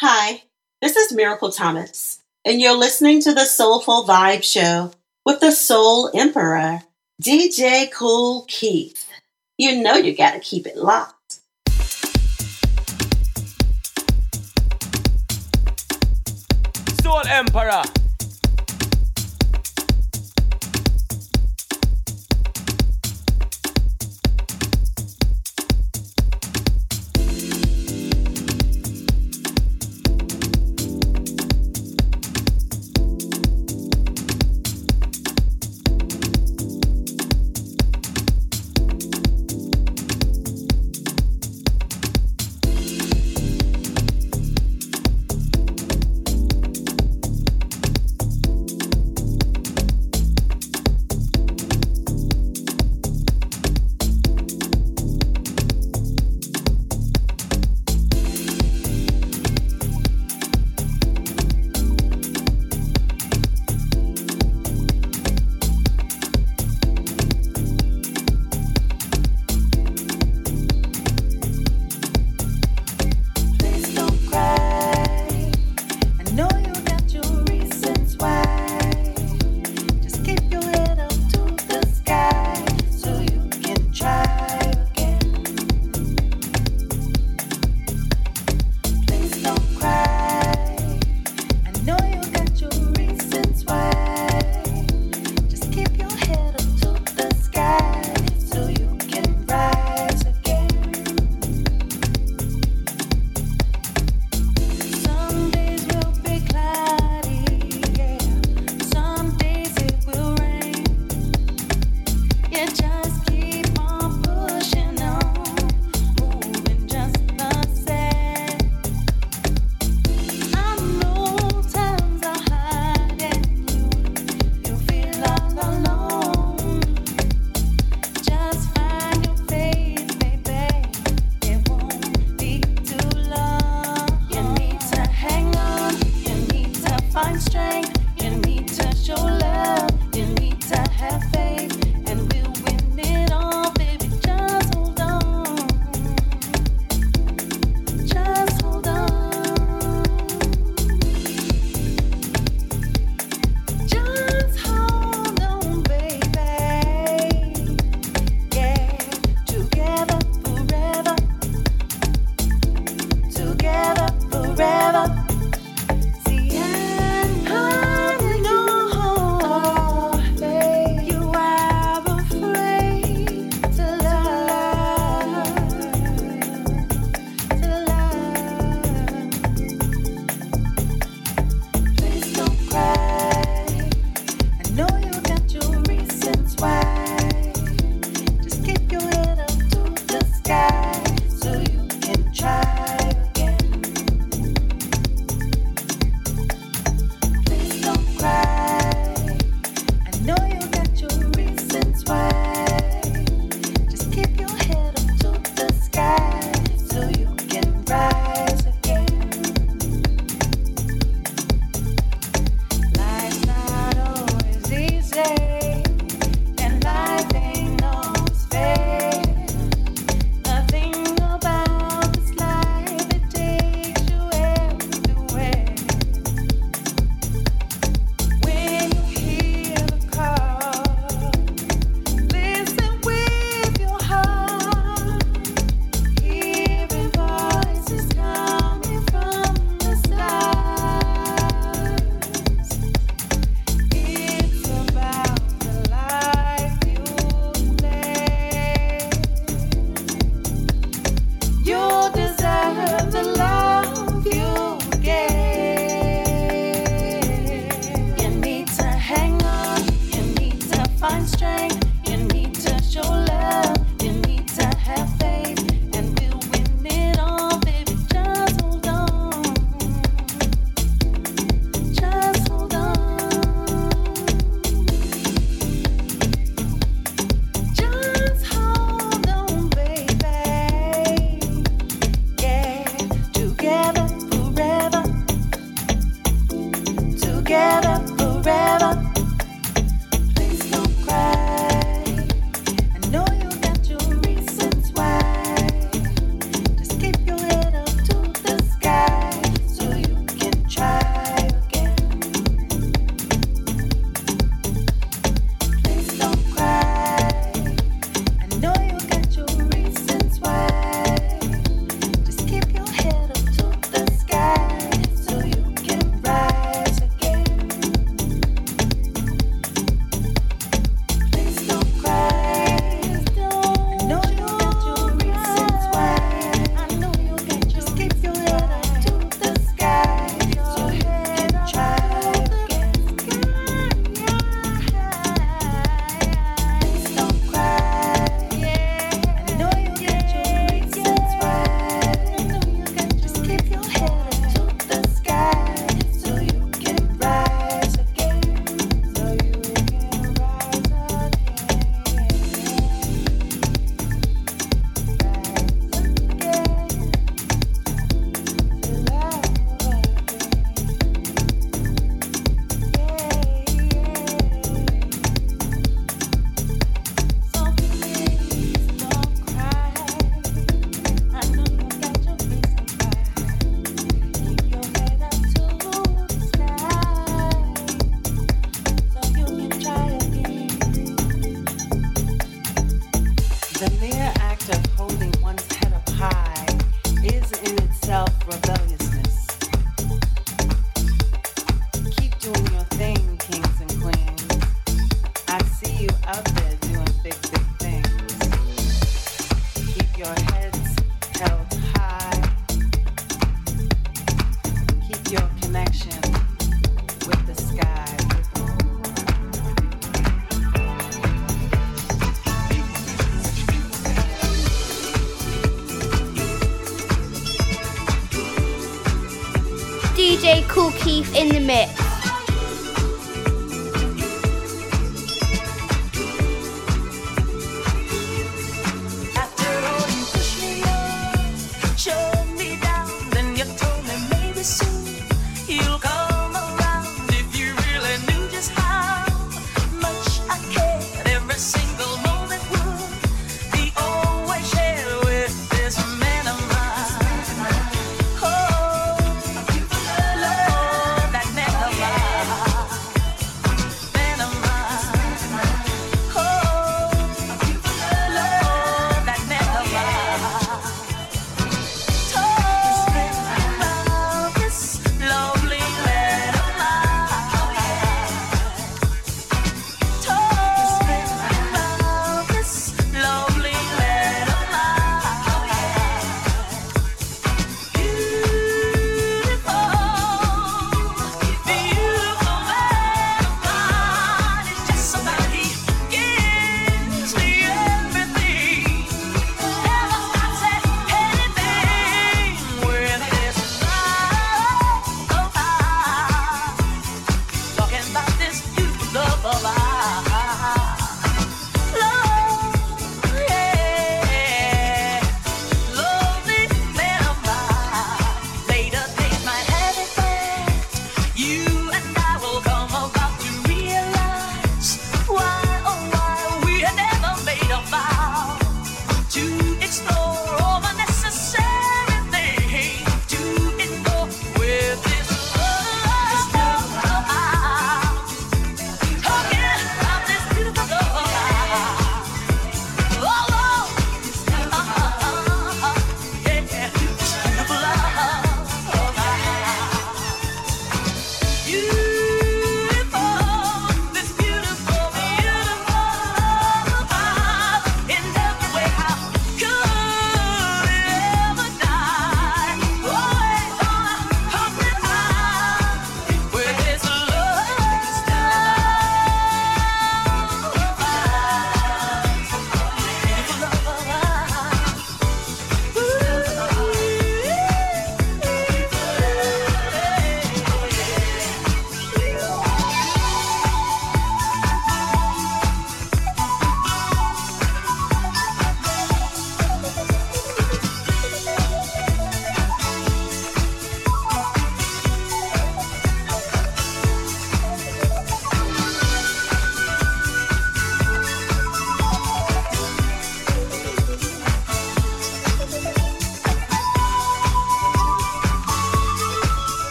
Hi, this is Miracle Thomas, and you're listening to the Soulful Vibe Show with the Soul Emperor, DJ Kool Keith. You know you gotta keep it locked. Soul Emperor. In the mix.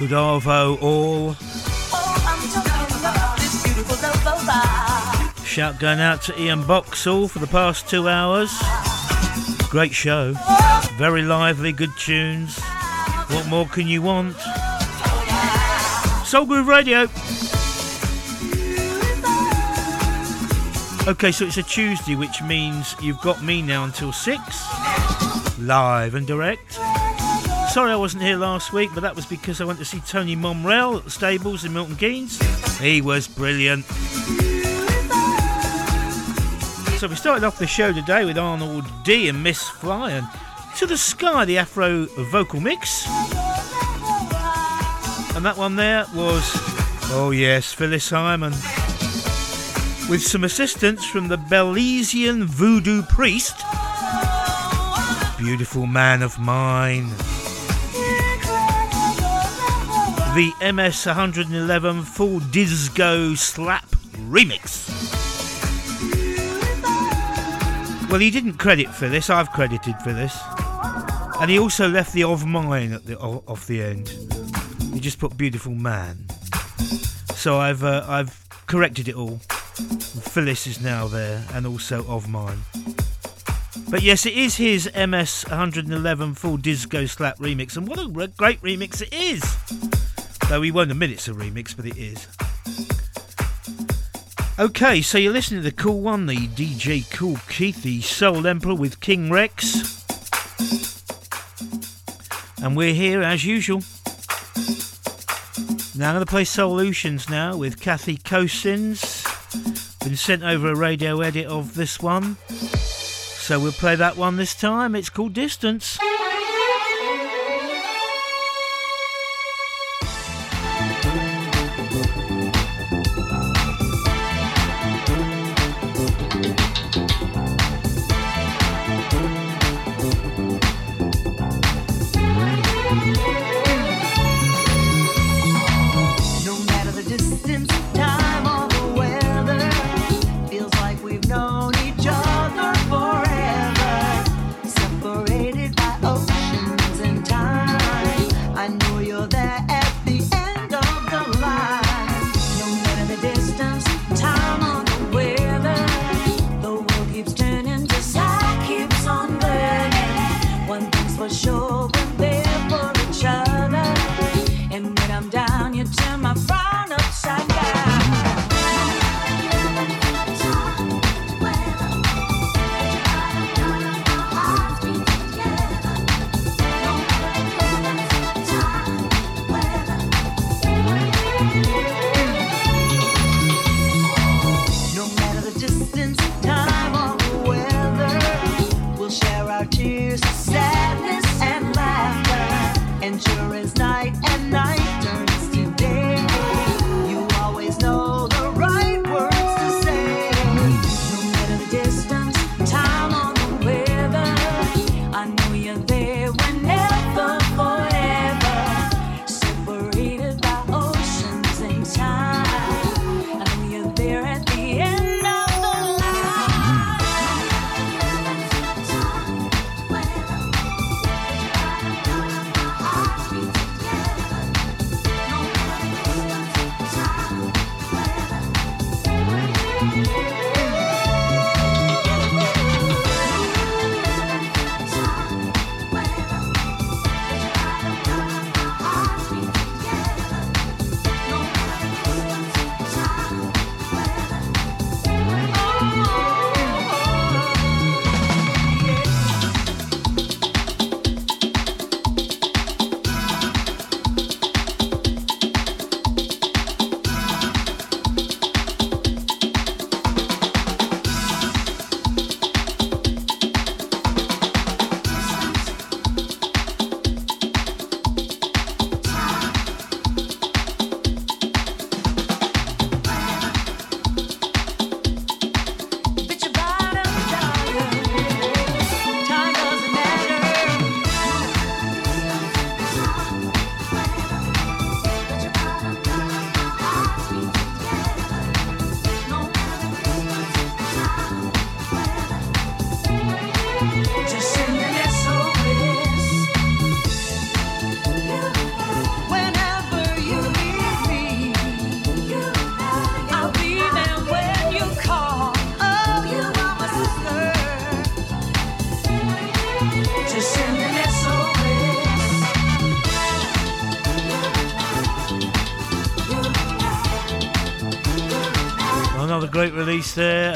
Good Arvo all. Shout going out to Ian Boxall for the past two hours. Great show. Very lively, good tunes. What more can you want? Soul Groove Radio. Okay, so it's a Tuesday, which means you've got me now until 6. Live and direct. Sorry I wasn't here last week, but that was because I went to see Tony Momrelle at the stables in Milton Keynes. He was brilliant. So we started off the show today with Arnaud D and Miss Fly and To the Sky, the Afro vocal mix. And that one there was, oh yes, Phyllis Hyman. With some assistance from the Belizian voodoo priest, Beautiful Man of Mine. The MS 111 Full Disco Slap Remix. Well, he didn't credit for this. I've credited for this, and he also left the of mine at the off the end. He just put beautiful man. So I've uh, I've corrected it all. Phyllis is now there, and also of mine. But yes, it is his MS 111 full disco slap remix, and what a great remix it is! Though we won't admit it's a remix, but it is. Okay, so you're listening to the cool one, the DJ Kool Keith, the Soul Emperor with King Rex. And we're here as usual. Now I'm going to play SouLutions now with Kathy Kosins. Been sent over a radio edit of this one. So we'll play that one this time. It's called Distance.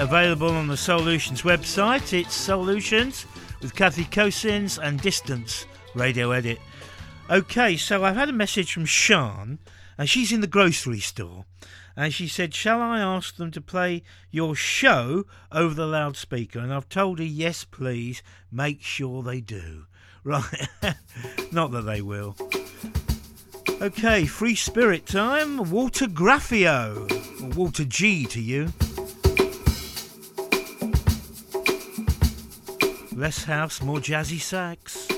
Available on the SouLutions website. It's SouLutions with Kathy Kosins and Distance radio edit. Okay, so I've had a message from Sean, and she's in the grocery store. And she said, Shall I ask them to play your show over the loudspeaker? And I've told her, Yes, please. Make sure they do. Right. Not that they will. Okay, free spirit time. Walter Graffio. Or Walter G to you. Less house, more jazzy sax.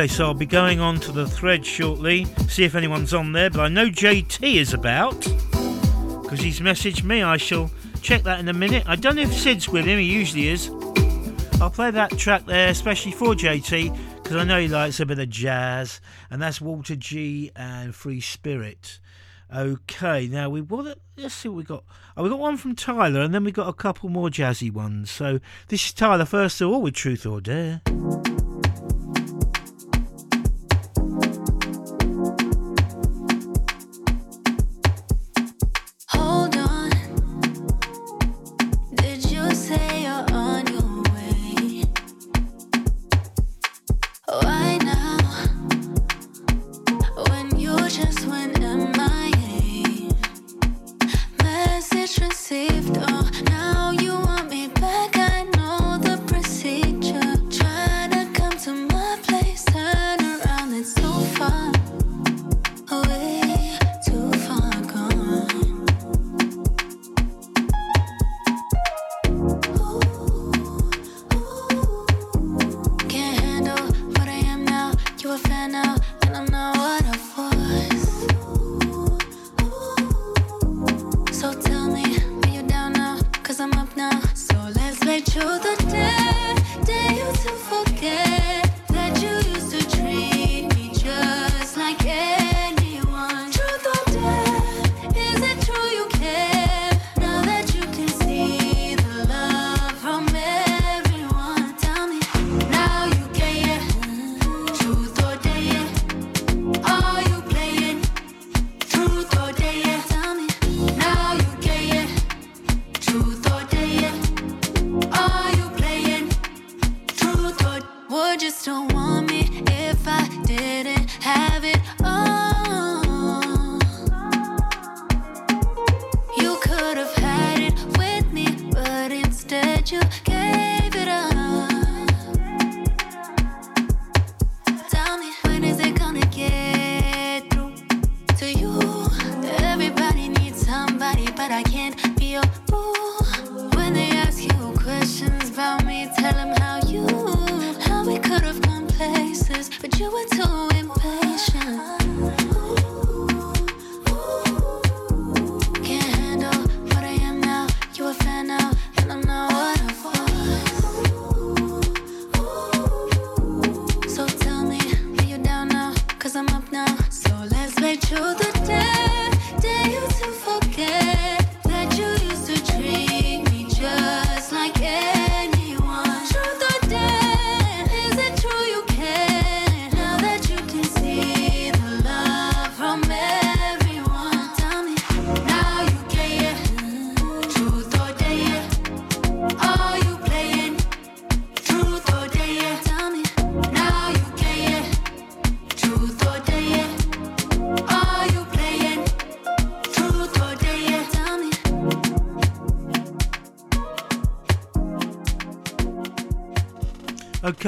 Okay, so I'll be going on to the thread shortly, see if anyone's on there, but I know JT is about because he's messaged me. I shall check that in a minute. I don't know if Sid's with him, he usually is. I'll play that track there, especially for JT, because I know he likes a bit of jazz, and that's Walter G and Free Spirit. Okay, now we what? Let's see what we got. Oh, we got one from Tyla, and then we got a couple more jazzy ones. So this is Tyla first of all with Truth or Dare.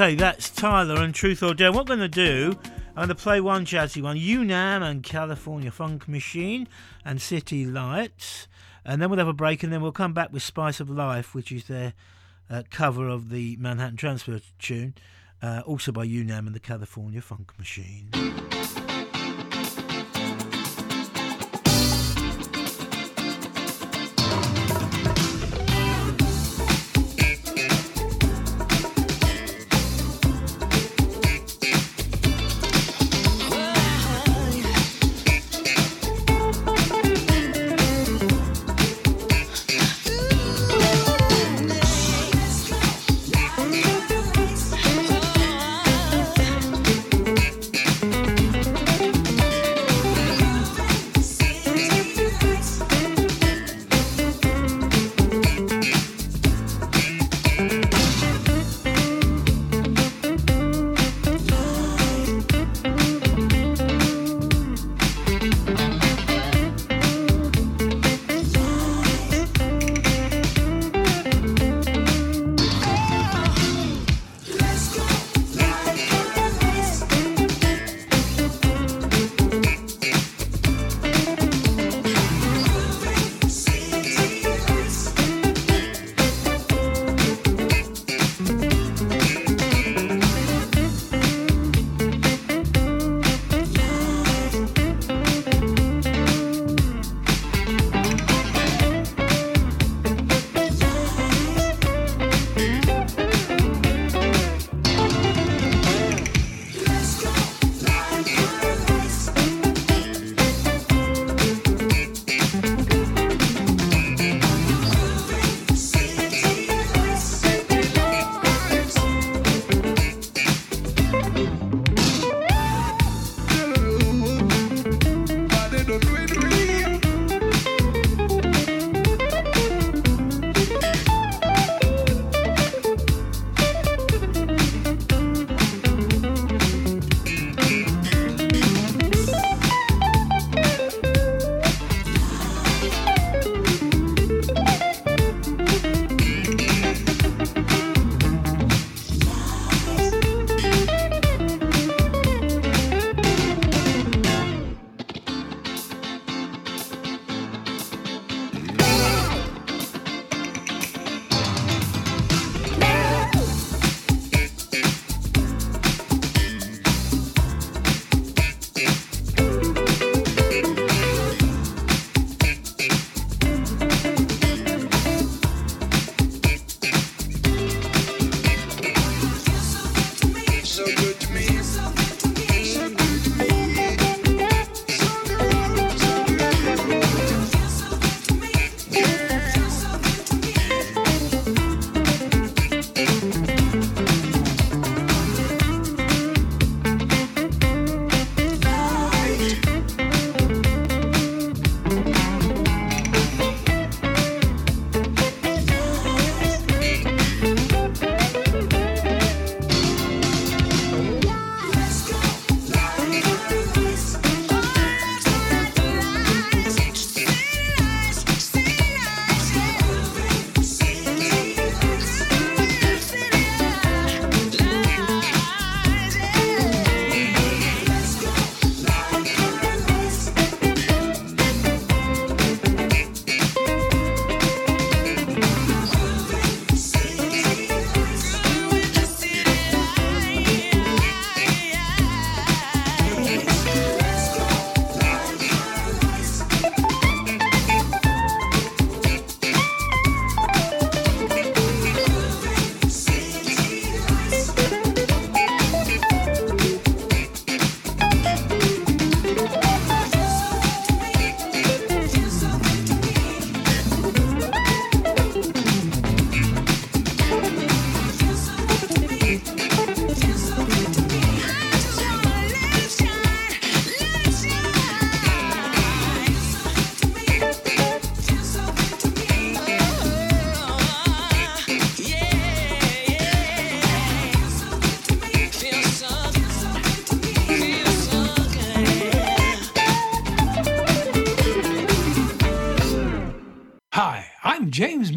Okay, that's Tyla and Truth or Dare. What we're going to do, I'm going to play one jazzy one, U-Nam and California Funk Machine and City Lights. And then we'll have a break and then we'll come back with Spice of Life, which is their uh, cover of the Manhattan Transfer tune, uh, also by U-Nam and the California Funk Machine.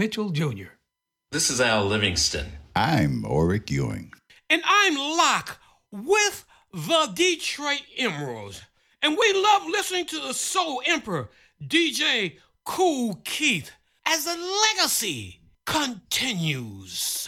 Mitchell Jr. This is Al Livingston. I'm Oric Ewing. and I'm Locke with the Detroit Emeralds. And we love listening to the Soul Emperor, DJ Kool Keith, as the legacy continues.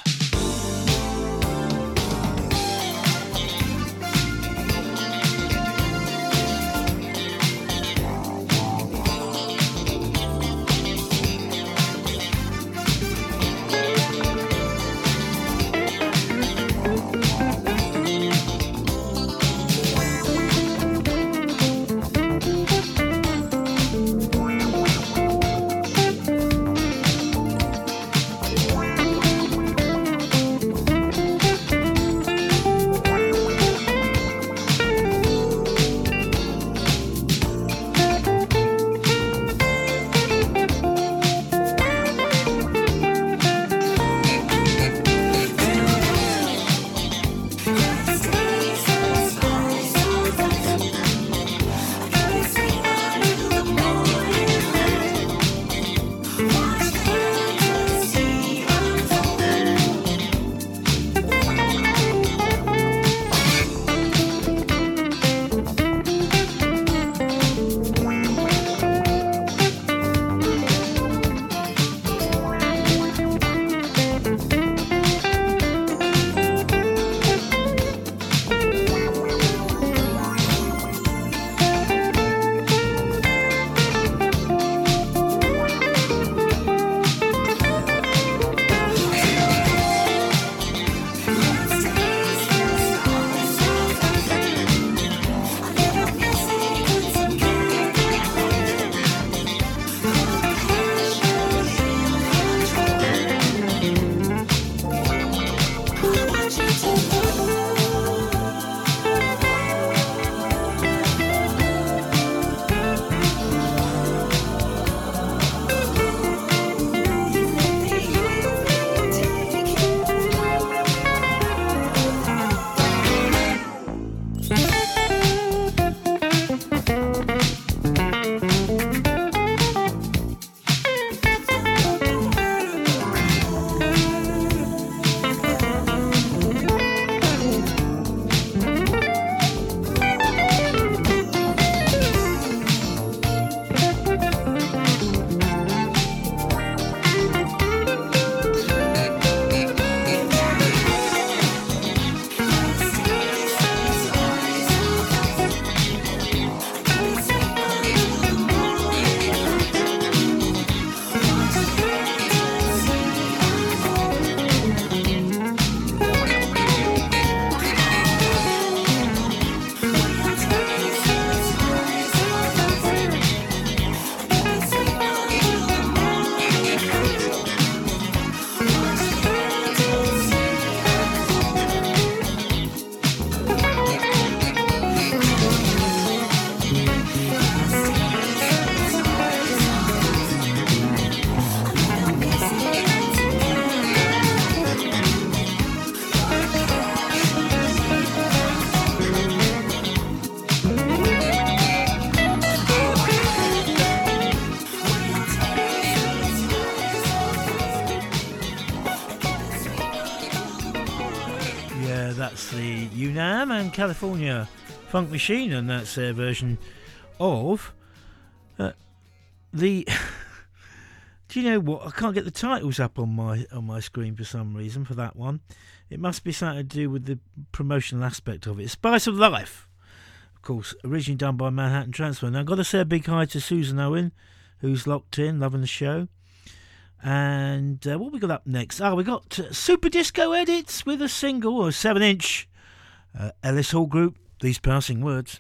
California Funk Machine, and that's their version of uh, the. Do you know what? I can't get the titles up on my on my screen for some reason for that one. It must be something to do with the promotional aspect of it. Spice of Life, of course, originally done by Manhattan Transfer. Now, I've got to say a big hi to Susan Owen, who's locked in, loving the show. And uh, what we got up next? Oh, we got uh, Super Disco edits with a single or seven inch uh, Ellis Hall Group, these passing words.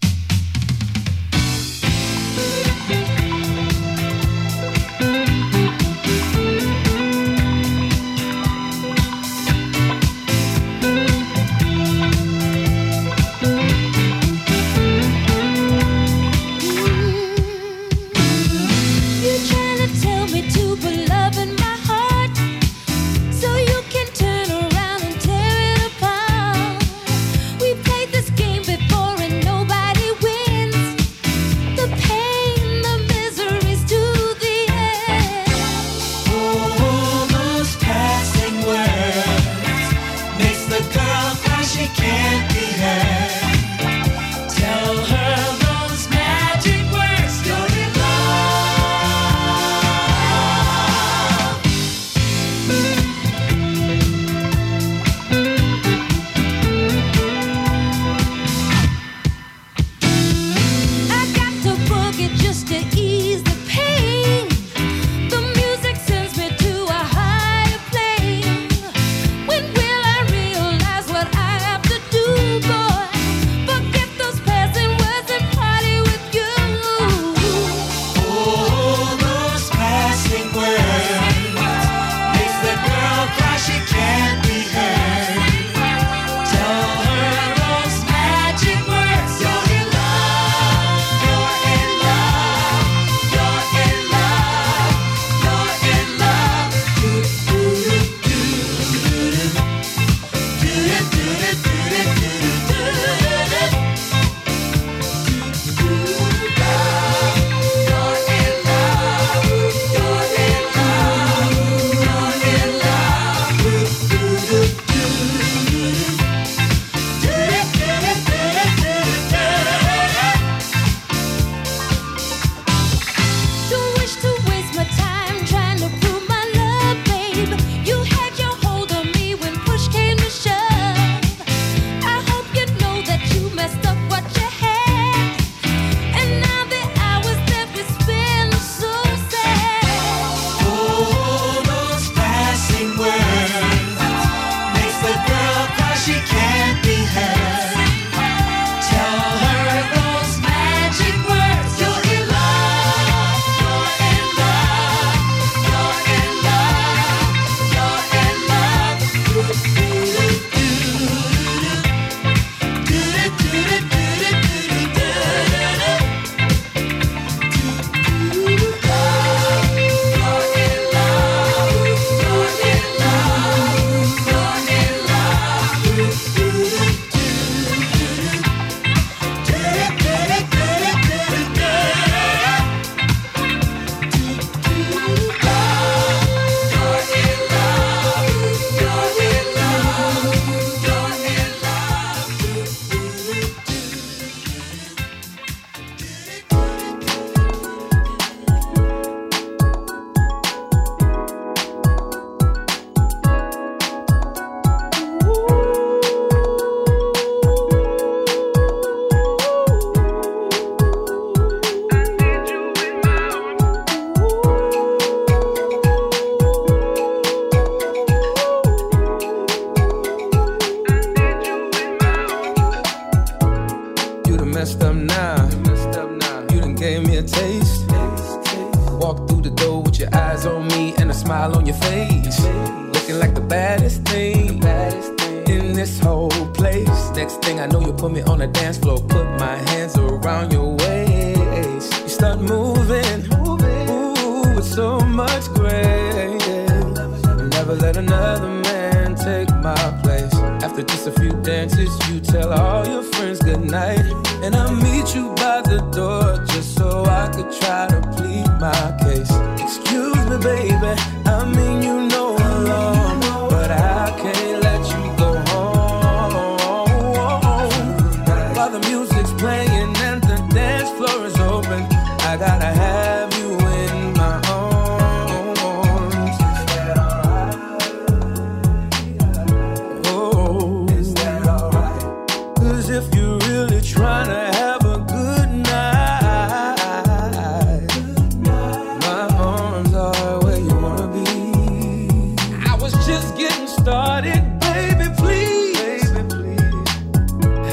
Started, baby, please. Baby, please.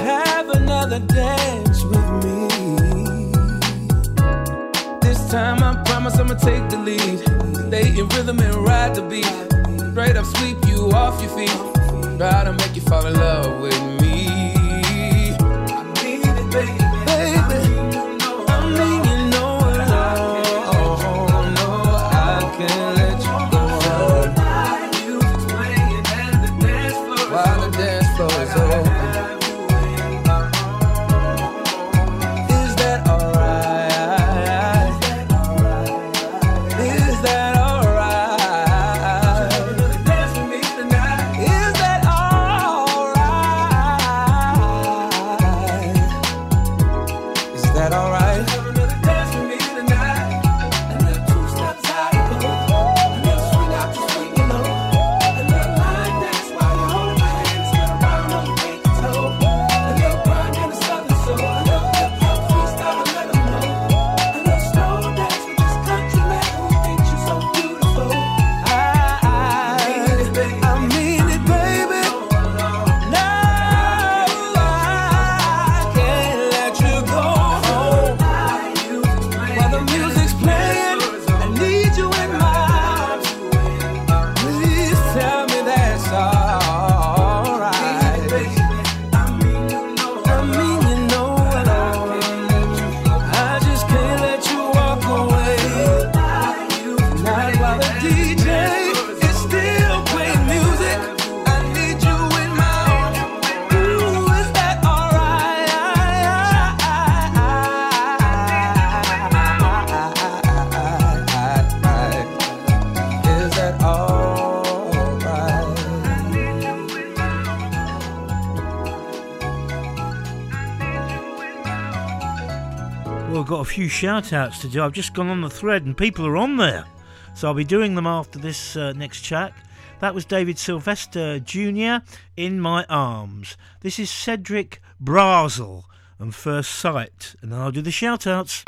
Have another dance with me. This time I promise I'ma take the lead. Stay in rhythm and ride the beat. Straight up sweep you off your feet. Try to make you fall in love with me. Few shout outs to do. I've just gone on the thread and people are on there. So I'll be doing them after this uh, next track. That was David Sylvester Jr. in My Arms. This is Cedric Brazle and First Sight. And then I'll do the shout outs.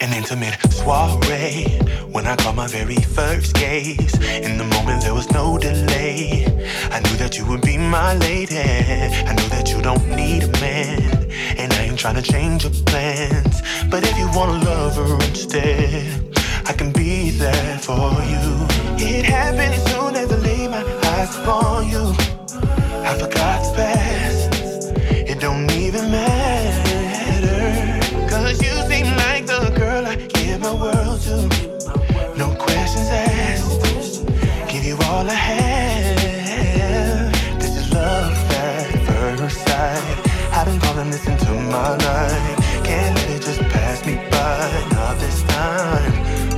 An intimate soiree when I caught my very first gaze. In the moment, there was no delay. I knew that you would be my lady. I know that you don't need a man, and I ain't trying to change your plans. But if you want a lover instead, I can be there for you. It happened as soon as I laid my eyes upon you. I forgot the I have. This is love at first sight. I've been calling this into my life. Can't it just pass me by. Not this time.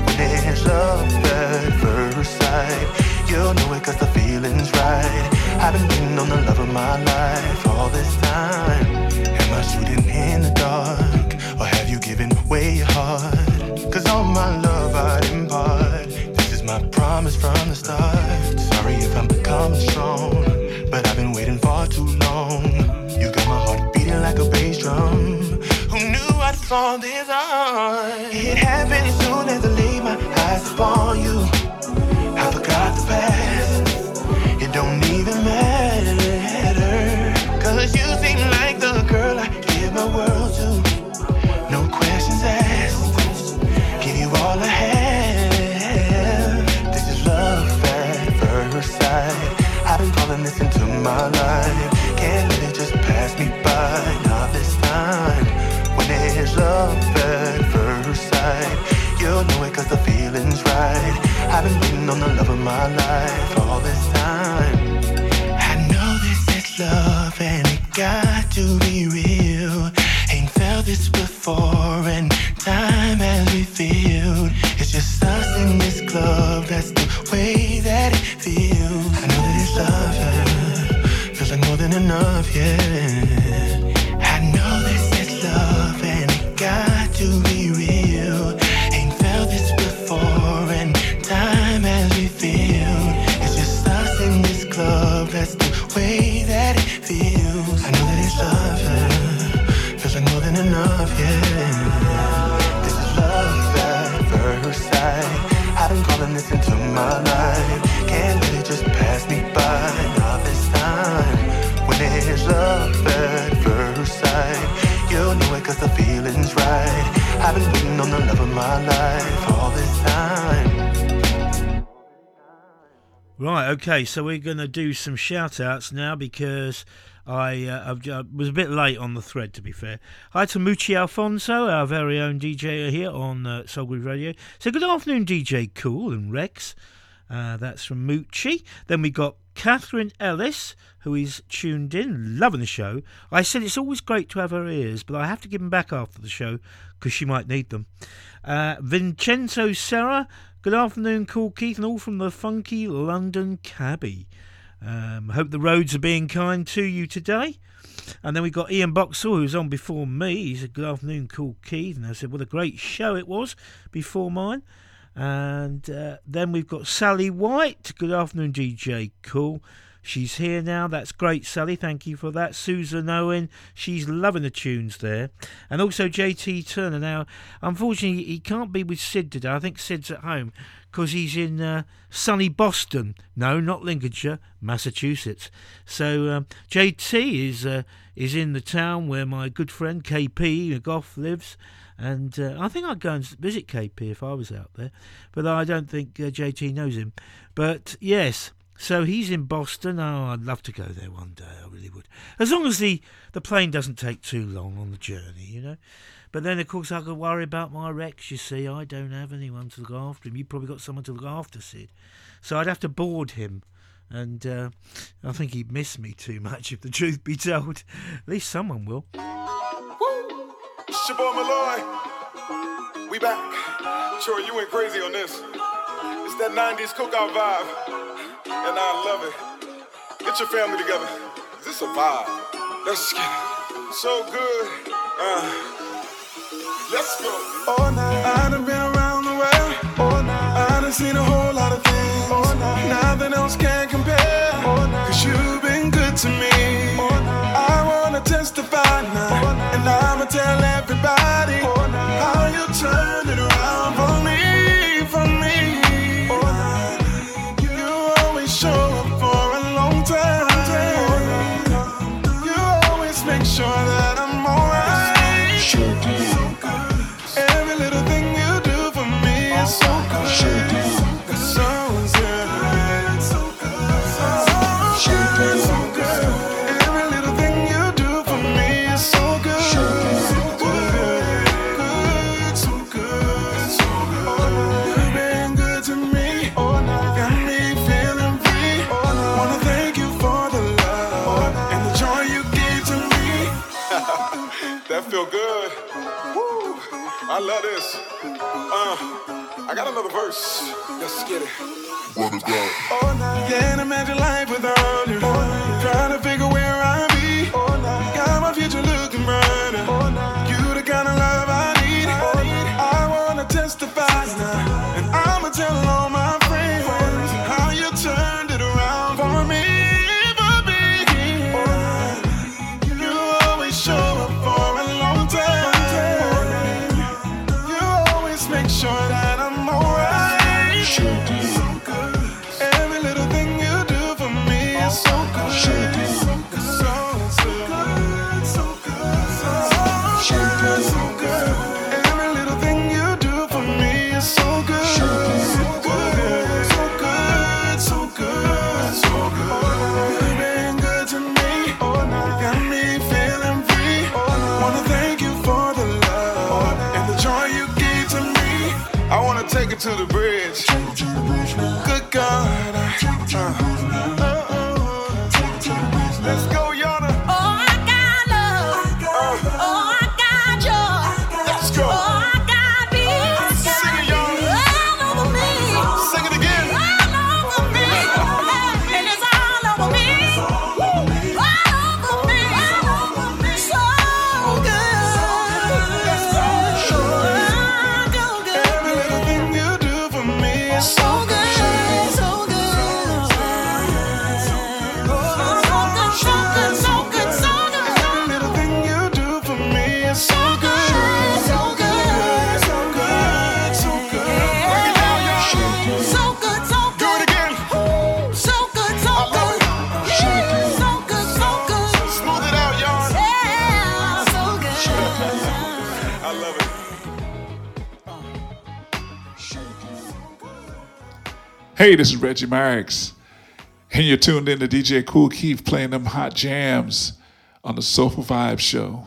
When it's love at first sight. You'll know it cause the feeling's right. I've been waiting on the love of my life all this time. Am I shooting in the dark? Or have you given away your heart? Cause all my love I'd impart. This is my promise from the start. Coming strong. But I've been waiting far too long. You got my heart beating like a bass drum. Who knew I'd fall this hard? It happened as soon as I laid my eyes upon you. My life. Can't let it just pass me by. Not this time. When there's love at first sight, you'll know it cause the feeling's right. I've been waiting on the love of my life all this time. I know this is love and it got to be real. Ain't felt this before and time has revealed. Okay, so we're going to do some shout outs now because I, uh, I was a bit late on the thread, to be fair. Hi to Mucci Alfonso, our very own DJ here on uh, Soul Groove Radio. So, good afternoon, DJ Kool and Rex. Uh, that's from Mucci. Then we got Catherine Ellis, who is tuned in, loving the show. I said it's always great to have her ears, but I have to give them back after the show because she might need them. Uh, Vincenzo Serra, good afternoon, Kool Keith, and all from the funky London cabbie. Um, hope the roads are being kind to you today. And then we've got Ian Boxall, who was on before me. He said, Good afternoon, Kool Keith. And I said, What a great show it was before mine. And uh, then we've got Sally White. Good afternoon, DJ Kool. She's here now. That's great, Sally. Thank you for that. Susan Owen. She's loving the tunes there. And also JT Turner. Now, unfortunately, he can't be with Sid today. I think Sid's at home because he's in uh, sunny Boston. No, not Lincolnshire, Massachusetts. So um, JT is uh, is in the town where my good friend KP Goff lives. And uh, I think I'd go and visit KP if I was out there, but I don't think uh, JT knows him. But yes, so he's in Boston. Oh, I'd love to go there one day. I really would, as long as the the plane doesn't take too long on the journey, you know. But then, of course, I could worry about my Rex. You see, I don't have anyone to look after him. You probably got someone to look after Sid, so I'd have to board him. And uh, I think he'd miss me too much, if the truth be told. At least someone will. It's your boy Malloy. We back. Sure, you went crazy on this. It's that 90s cookout vibe. And I love it. Get your family together. Is this a vibe? Let's get it. So good. Uh, let's go. All night. I done been around the world. All night. I done seen a whole lot of things. All night. Nothing else can compare. All night. Cause you've been good to me. All night. I wanna testify now. All night. And I'ma tell everybody All night. how you turned it around I love this. Uh, I got another verse. Let's get it. Can't imagine life without you. to the bridge. Good God. I, uh, Hey, this is Reggie Marks, and you're tuned in to DJ Kool Keith playing them hot jams on the Soulful Vibe Show.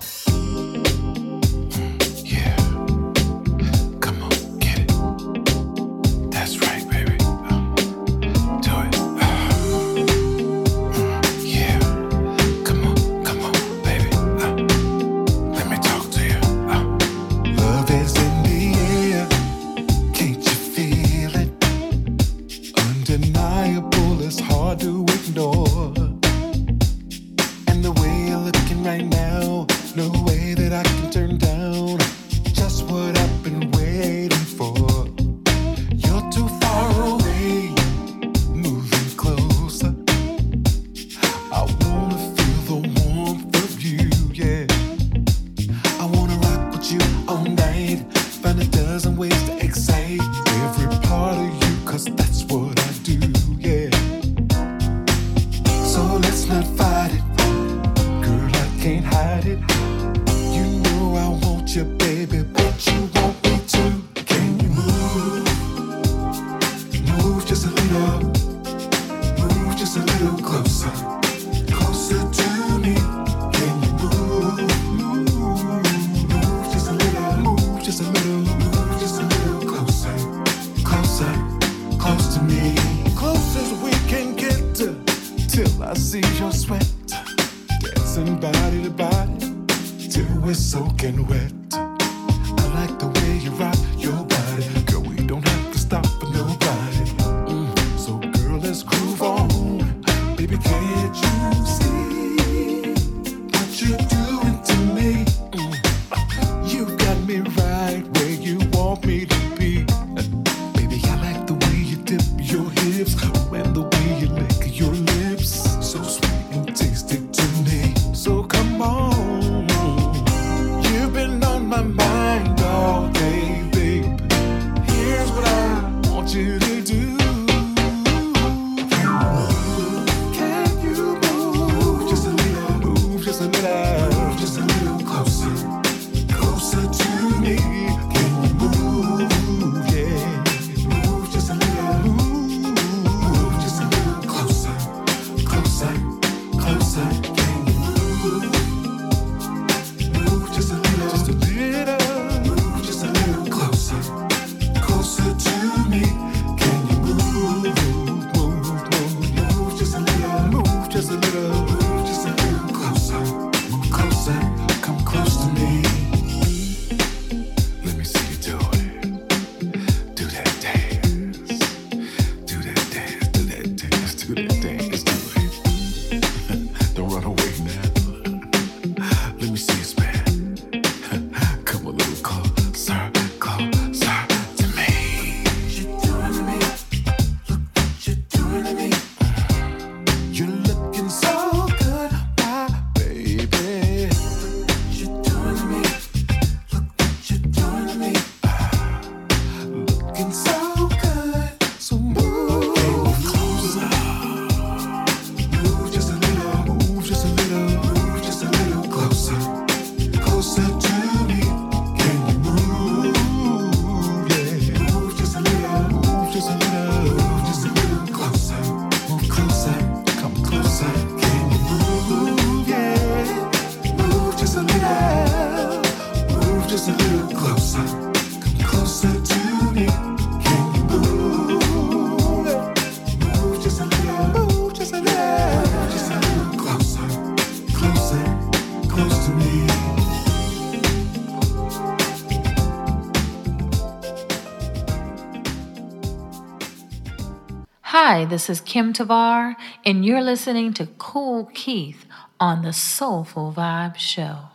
Hi, this is Kim Tavar, and you're listening to Kool Keith on the Soulful Vibe Show.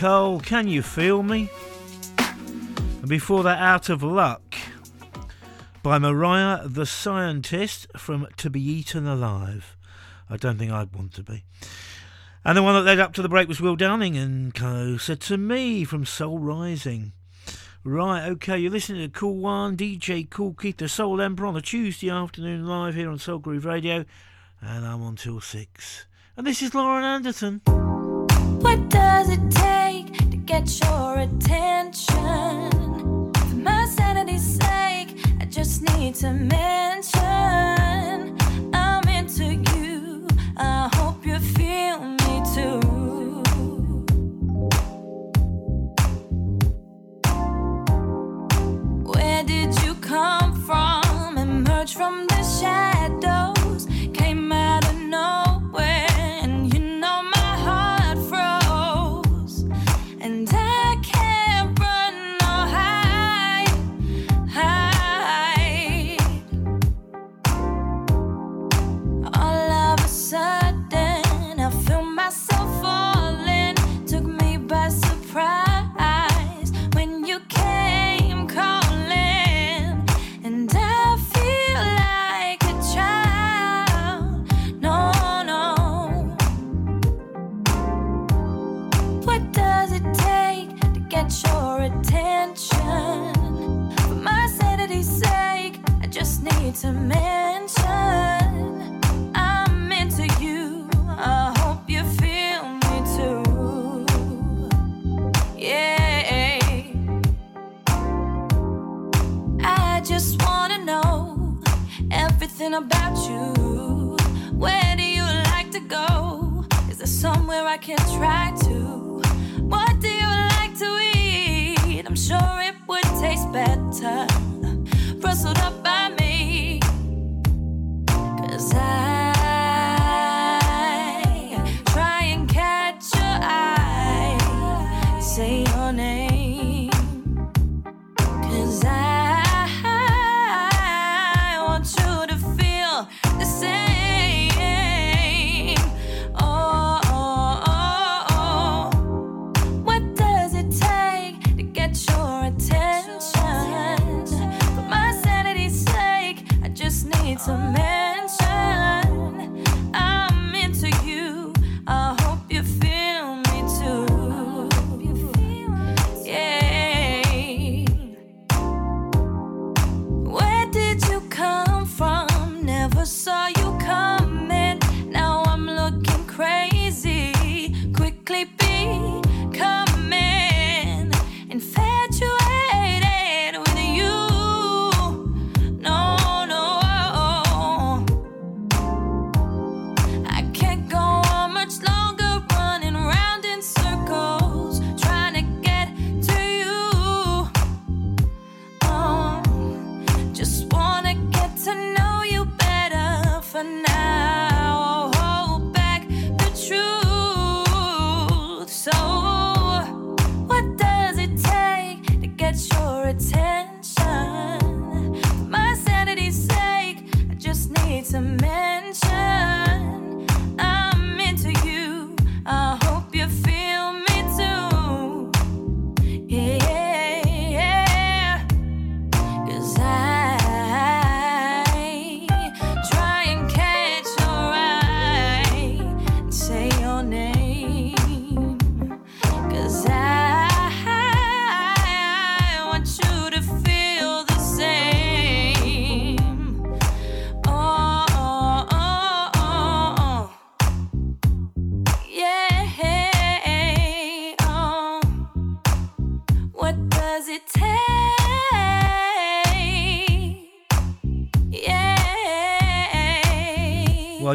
Cole, Can You Feel Me? And before that, Out of Luck by Mariah the Scientist from To Be Eaten Alive. I don't think I'd want to be. And the one that led up to the break was Will Downing and Cole said to me from Soul Rising. Right, okay, you're listening to Kool One, DJ Kool Keith, the Soul Emperor on a Tuesday afternoon live here on Soul Groove Radio, and I'm on till six. And this is Lauren Anderton. What does it take? get your attention. For my sanity's sake, I just need to mention I'm into you. I hope you feel me too. Where did you come from? Emerge from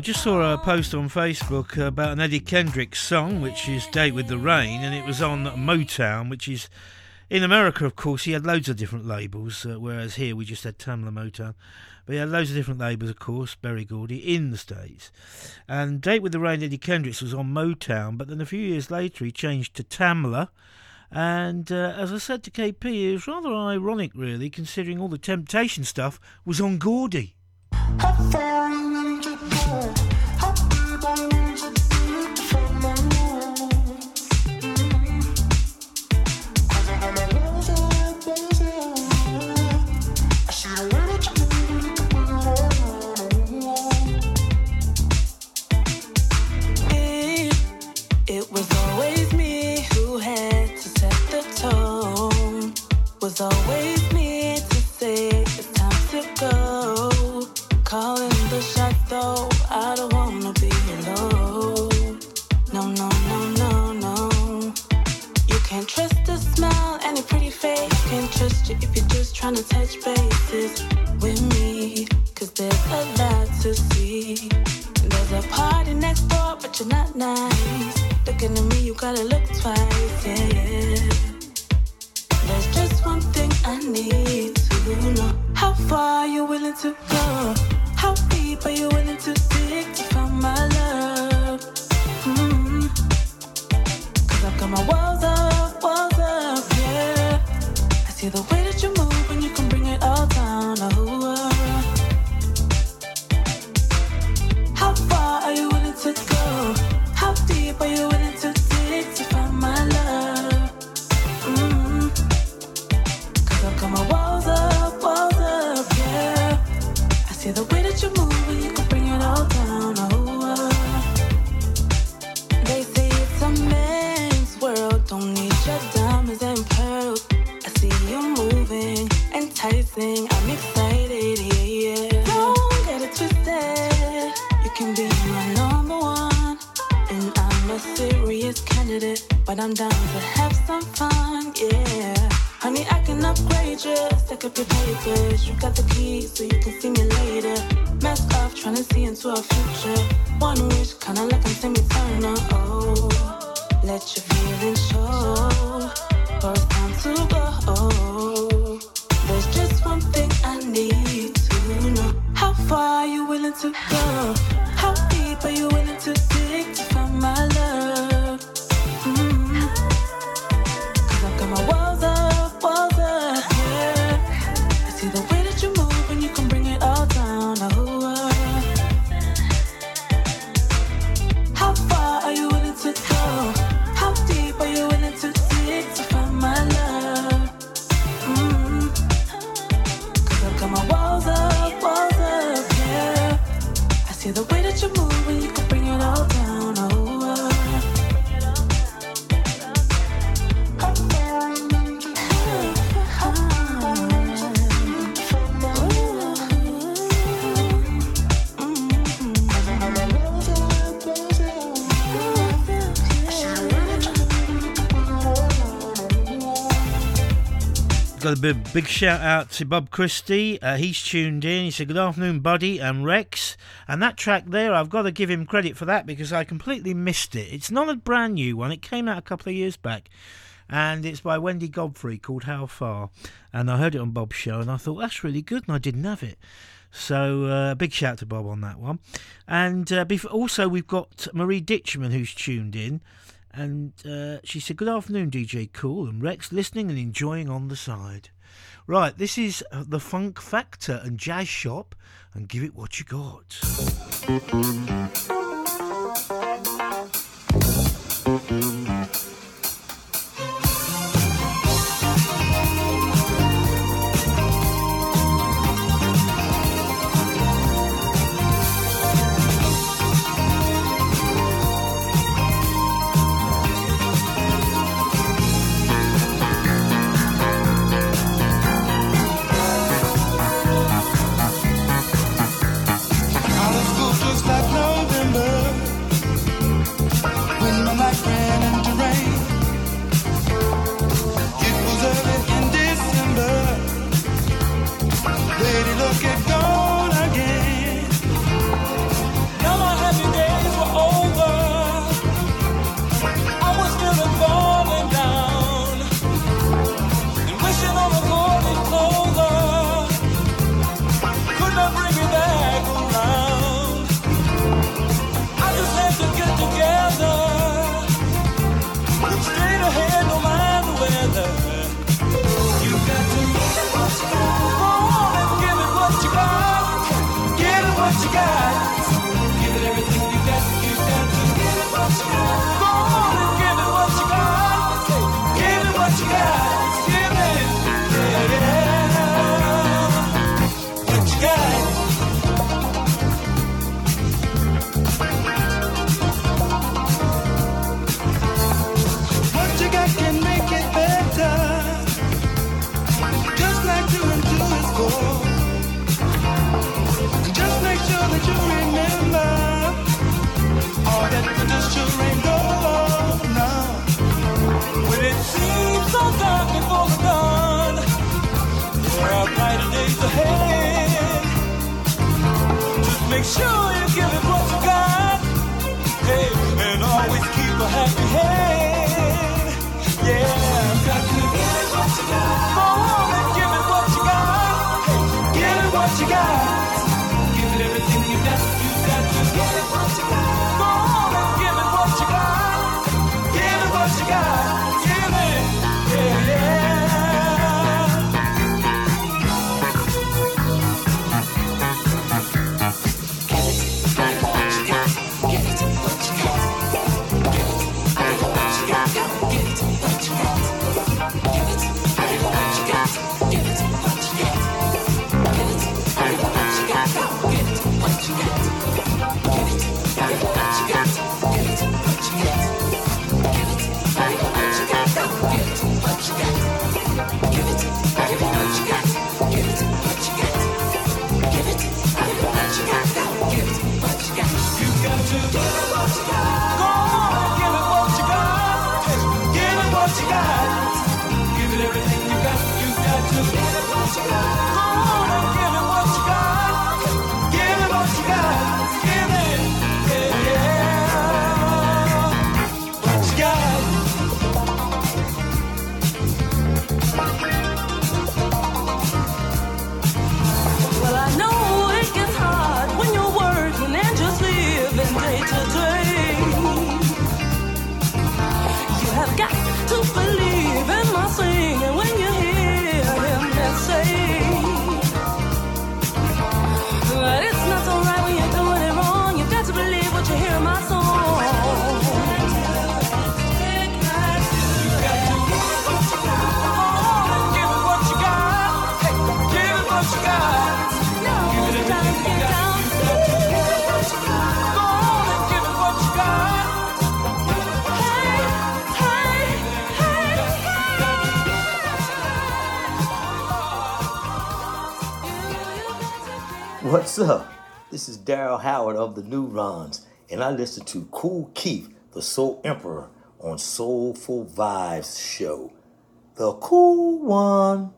just saw a post on Facebook about an Eddie Kendricks song, which is Date with the Rain, and it was on Motown, which is in America, of course, he had loads of different labels, uh, whereas here we just had Tamla Motown. But he had loads of different labels, of course, Berry Gordy, in the States. And Date with the Rain, Eddie Kendricks was on Motown, but then a few years later he changed to Tamla. And uh, as I said to KP, it was rather ironic, really, considering all the Temptation stuff was on Gordy. Was always me to say it's time to go. Calling the shot though, I don't wanna be alone. No, no, no, no, no. You can't trust a smile and a pretty face. Can't trust you if you're just trying to touch bases with me. Cause there's a lot to see. There's a party next door, but you're not nice. Looking at me, you gotta look twice, yeah. I need to know. How far are you willing to go? How deep are you willing to dig to find my love? Mm. Cause I've got my walls up, walls up, yeah. I see the way Got a big, big shout out to Bob Christie. Uh, he's tuned in. He said, Good afternoon, Buddy and Rex. And that track there, I've got to give him credit for that because I completely missed it. It's not a brand new one, it came out a couple of years back. And it's by Wendy Godfrey called How Far. And I heard it on Bob's show and I thought, that's really good. And I didn't have it. So, uh, big shout to Bob on that one. And uh, bef- also, we've got Marie Ditchman who's tuned in. And uh, she said, Good afternoon, DJ Kool and Rex, listening and enjoying on the side. Right, this is uh, the Funk Factor and Jazshop, and give it what you got. head. Just make sure you give it what you got. Hey, and always keep a happy head. What's up? This is Daryl Howard of the Neurons, and I listen to Kool Keith, the Soul Emperor, on Soulful Vibes Show. The cool one.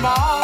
small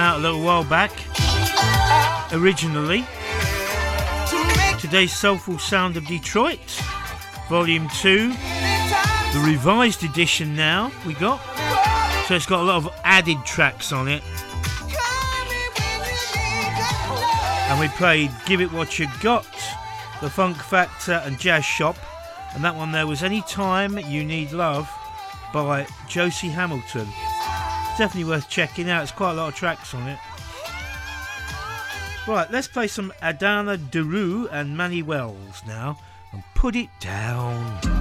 out a little while back. Originally. Today's Soulful Sound of Detroit, Volume 2. The revised edition now we got. So it's got a lot of added tracks on it. And we played Give It What You Got, The Funk Factor and Jazshop. And that one there was Any Time You Need Love by Jose Hamilton. Definitely worth checking out. It's quite a lot of tracks on it. Right, let's play some Adanna Duru and Mannywellz now and put it down.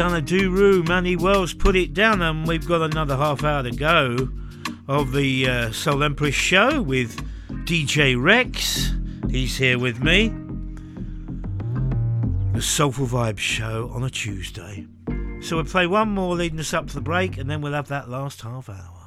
Adanna Duru, Mannywellz put it down, and we've got another half hour to go of the uh, Soul Empress show with DJ Rex. He's here with me. The Soulful Vibe show on a Tuesday. So we'll play one more leading us up to the break, and then we'll have that last half hour.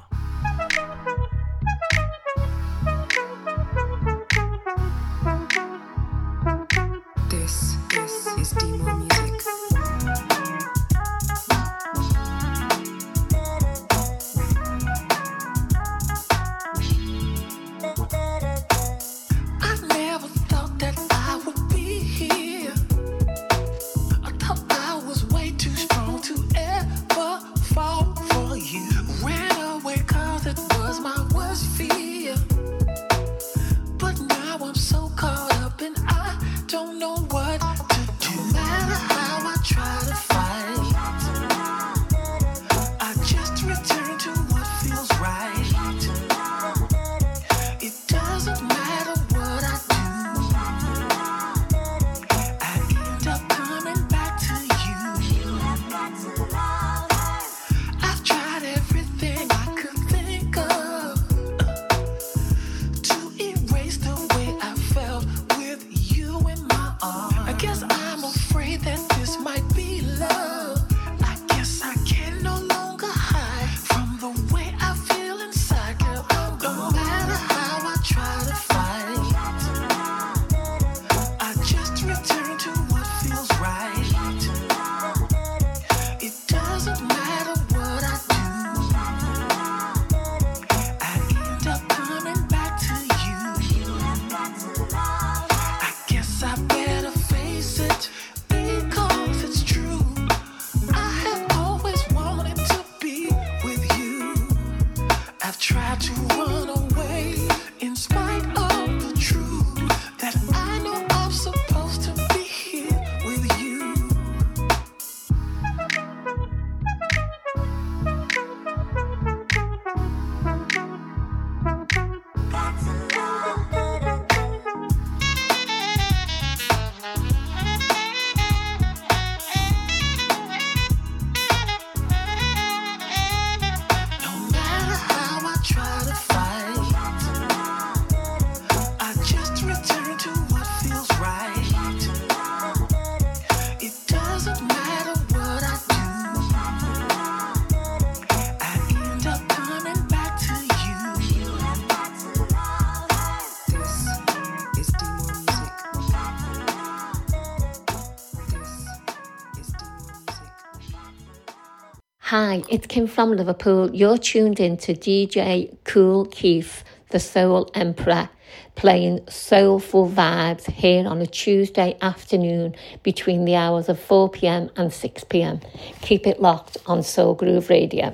Hi, it's Kim from Liverpool. You're tuned in to DJ Kool Keith, the Soul Emperor, playing soulful vibes here on a Tuesday afternoon between the hours of 4 pm and 6 pm. Keep it locked on Soul Groove Radio.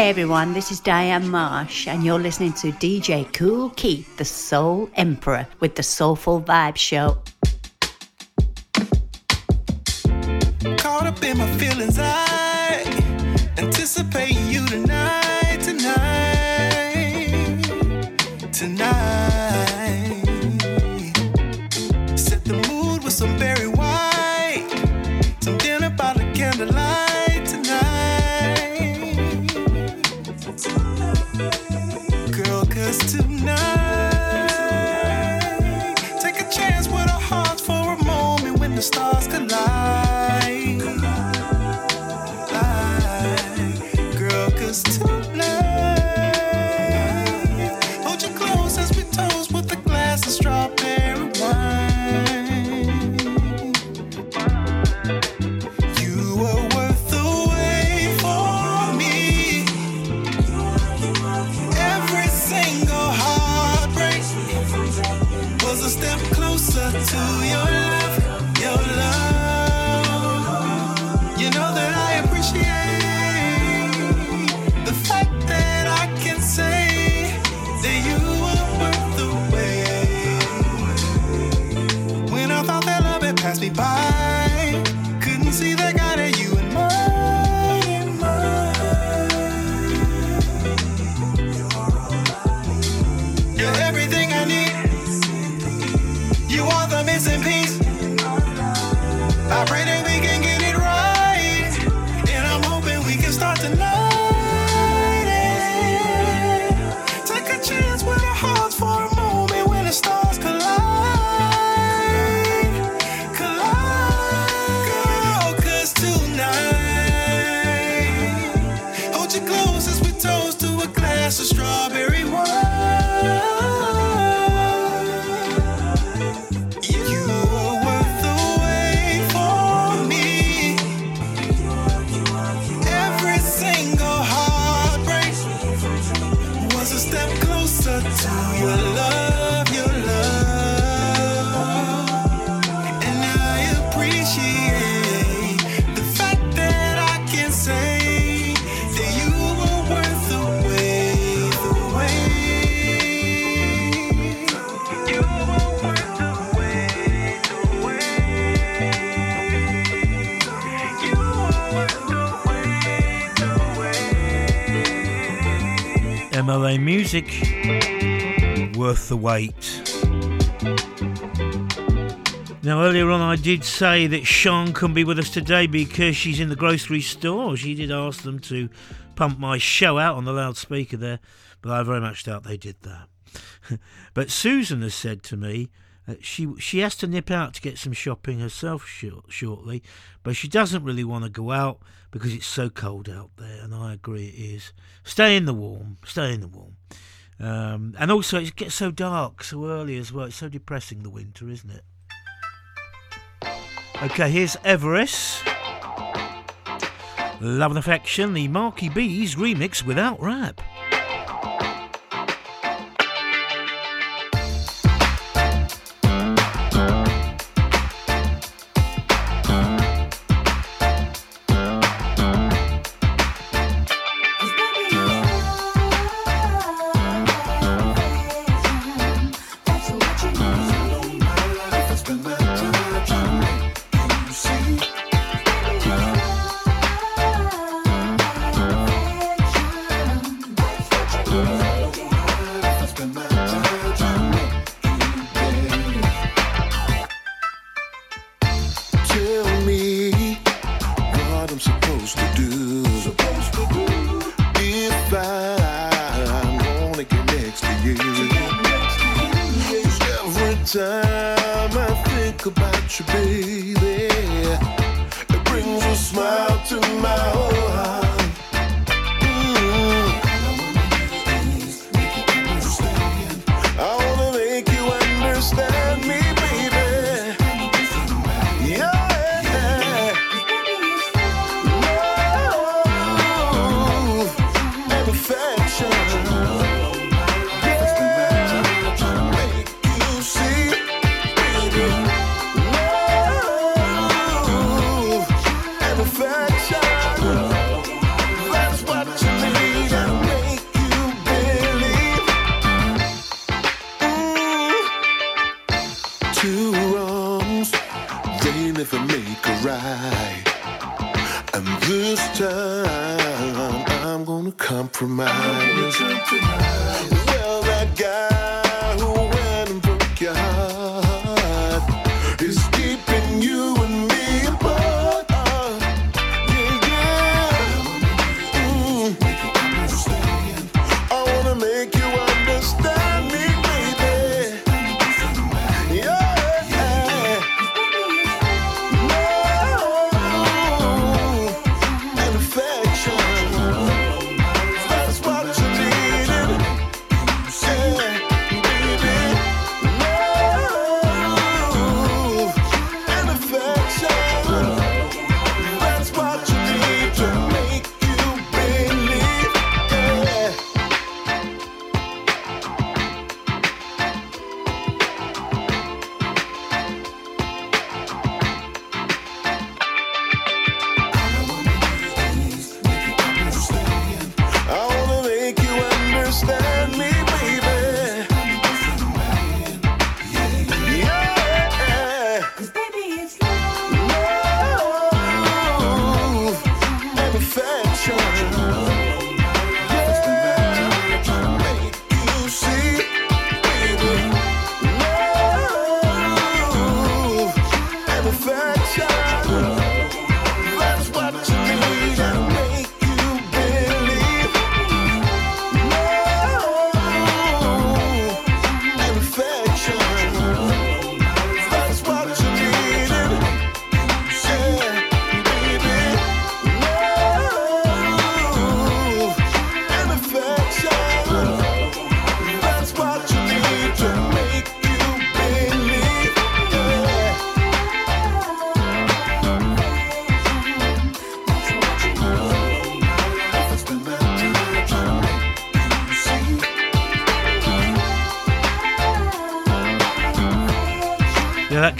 Hey everyone, this is Diane Marsh, and you're listening to DJ Kool Keith, the Soul Emperor, with the Soulful Vibe Show bye. Music, worth the wait. Now, earlier on, I did say that Sean couldn't be with us today because she's in the grocery store. She did ask them to pump my show out on the loudspeaker there, but I very much doubt they did that. but Susan has said to me that she she has to nip out to get some shopping herself shortly, but she doesn't really want to go out because it's so cold out there, and I agree it is. Stay in the warm, stay in the warm. Um, and also, it gets so dark so early as well. It's so depressing, the winter, isn't it? Okay, here's Everis. Love and Affection, the Marky B's remix without rap.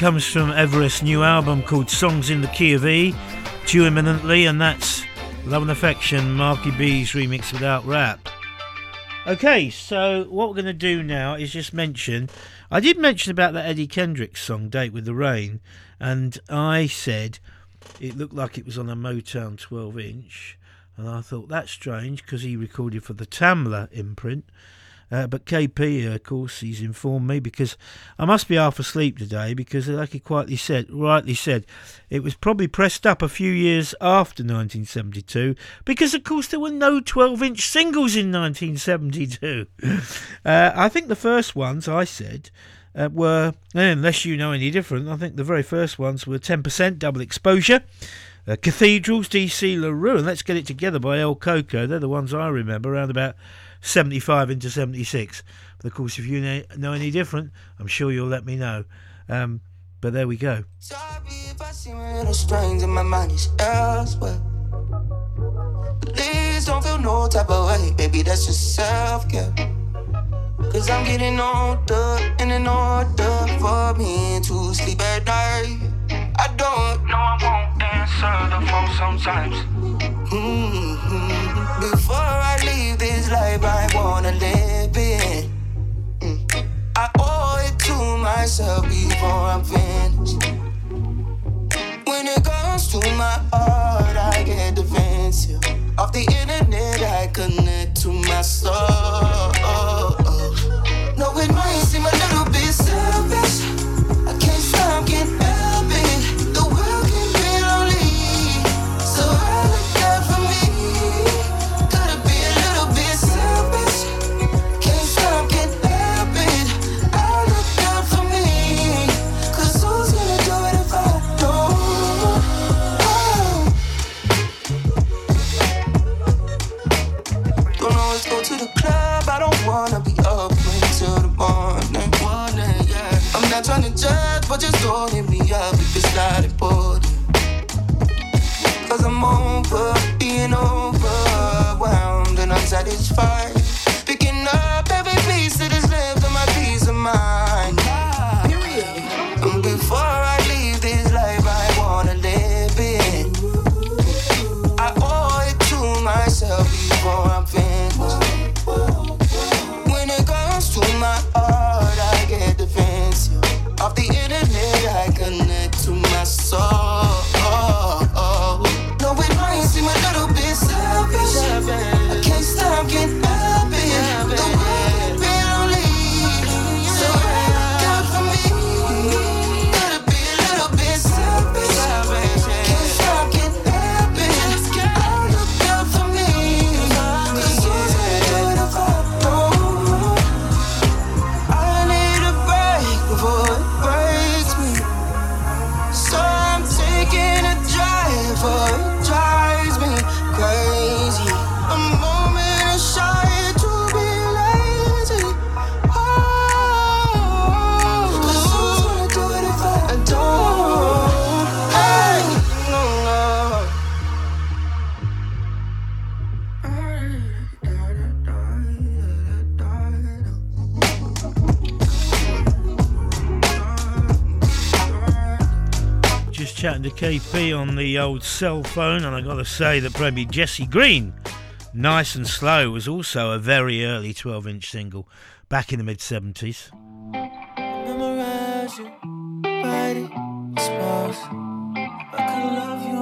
Comes from Everis's new album called Songs in the Key of E, due imminently, and that's Love and Affection, Marky B's remix without rap. Okay, so what we're going to do now is just mention. I did mention about that Eddie Kendricks song, Date with the Rain, and I said it looked like it was on a Motown 12 inch, and I thought that's strange because he recorded for the Tamla imprint. Uh, but KP, uh, of course, he's informed me because I must be half asleep today because, like he quietly said, rightly said, it was probably pressed up a few years after 1972 because, of course, there were no 12-inch singles in 1972. uh, I think the first ones I said uh, were, unless you know any different, I think the very first ones were 10% double exposure. Uh, Cathedrals, DC LaRue, and Let's Get It Together by El Coco. They're the ones I remember around about 75 into 76. But of course, if you know, any different, I'm sure you'll let me know. Um, but there we go. If I seem a little strange and my mind is elsewhere. Please don't feel no type of way, baby. That's just self care. Cause I'm getting older and in order for me to sleep at night. I don't know I won't answer the phone sometimes. Mm-hmm. Before I leave this life, I wanna live it. Mm. I owe it to myself before I'm finished. When it comes to my heart, I get defensive. Off the internet, I connect to my soul. No, it might seem a little bit selfish. Wanna be up until the morning. morning yeah. I'm not trying to judge, but just don't hit me up if it's not important. Cause I'm over being overwhelmed and unsatisfied. KP on the old cell phone, and I got to say that probably Jesse Green, Nice and Slow, was also a very early 12 inch single back in the mid 70s. memorize. I could love you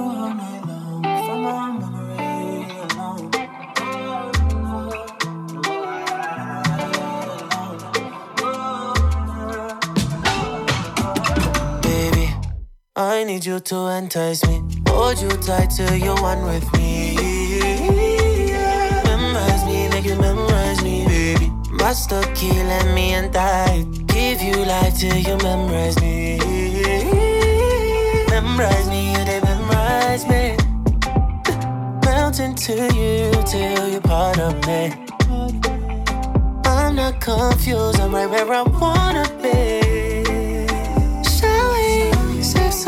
I need you to entice me. Hold you tight till you're one with me. Memorize me, make you memorize me, baby. Master key, let me untie. Give you life till you memorize me. Memorize me, you they memorize me. Melt into you till you're part of me. I'm not confused, I'm right where I wanna be.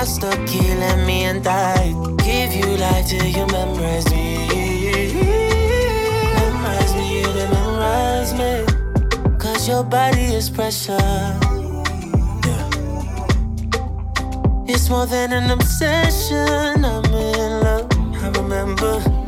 baby. Master key, let me and die. Give you life till you memorize me. Memorize me, then memorize me. Cause your body is precious. It's more than an obsession. I'm in love. I remember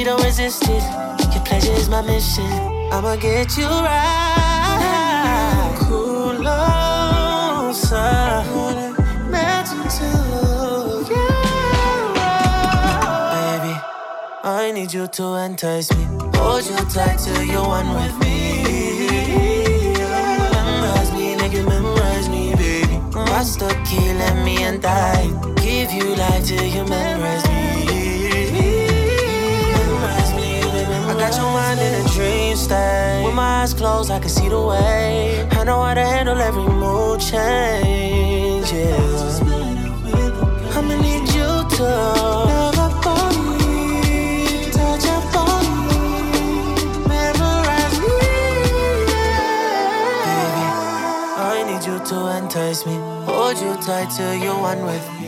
Baby, don't resist it. Your pleasure is my mission. I'ma get you right. Closer. Imagine to you. Baby, I need you to entice me. Hold you tight till you're one with me. Memorize me, you memorize me, baby. Master key, let me and die. Give you life till you memorize me. Your mind in a dream state. With my eyes closed, I can see the way. I know how to handle every mood change. Yeah. I'ma need you to love up on me, touch up on me, memorize me. Baby, I need you to entice me, hold you tight till you're one with me.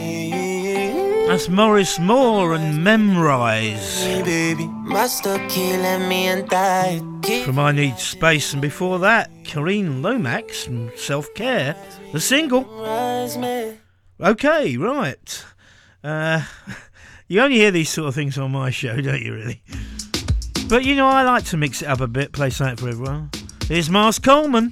That's Maurice Moore and Memrise. Me, baby, master me. From I Need Space, and before that, Kareen Lomax and Self Care, the single. Okay, right. Uh, you only hear these sort of things on my show, don't you, really? But you know, I like to mix it up a bit, play something for everyone. Here's Mars Coleman.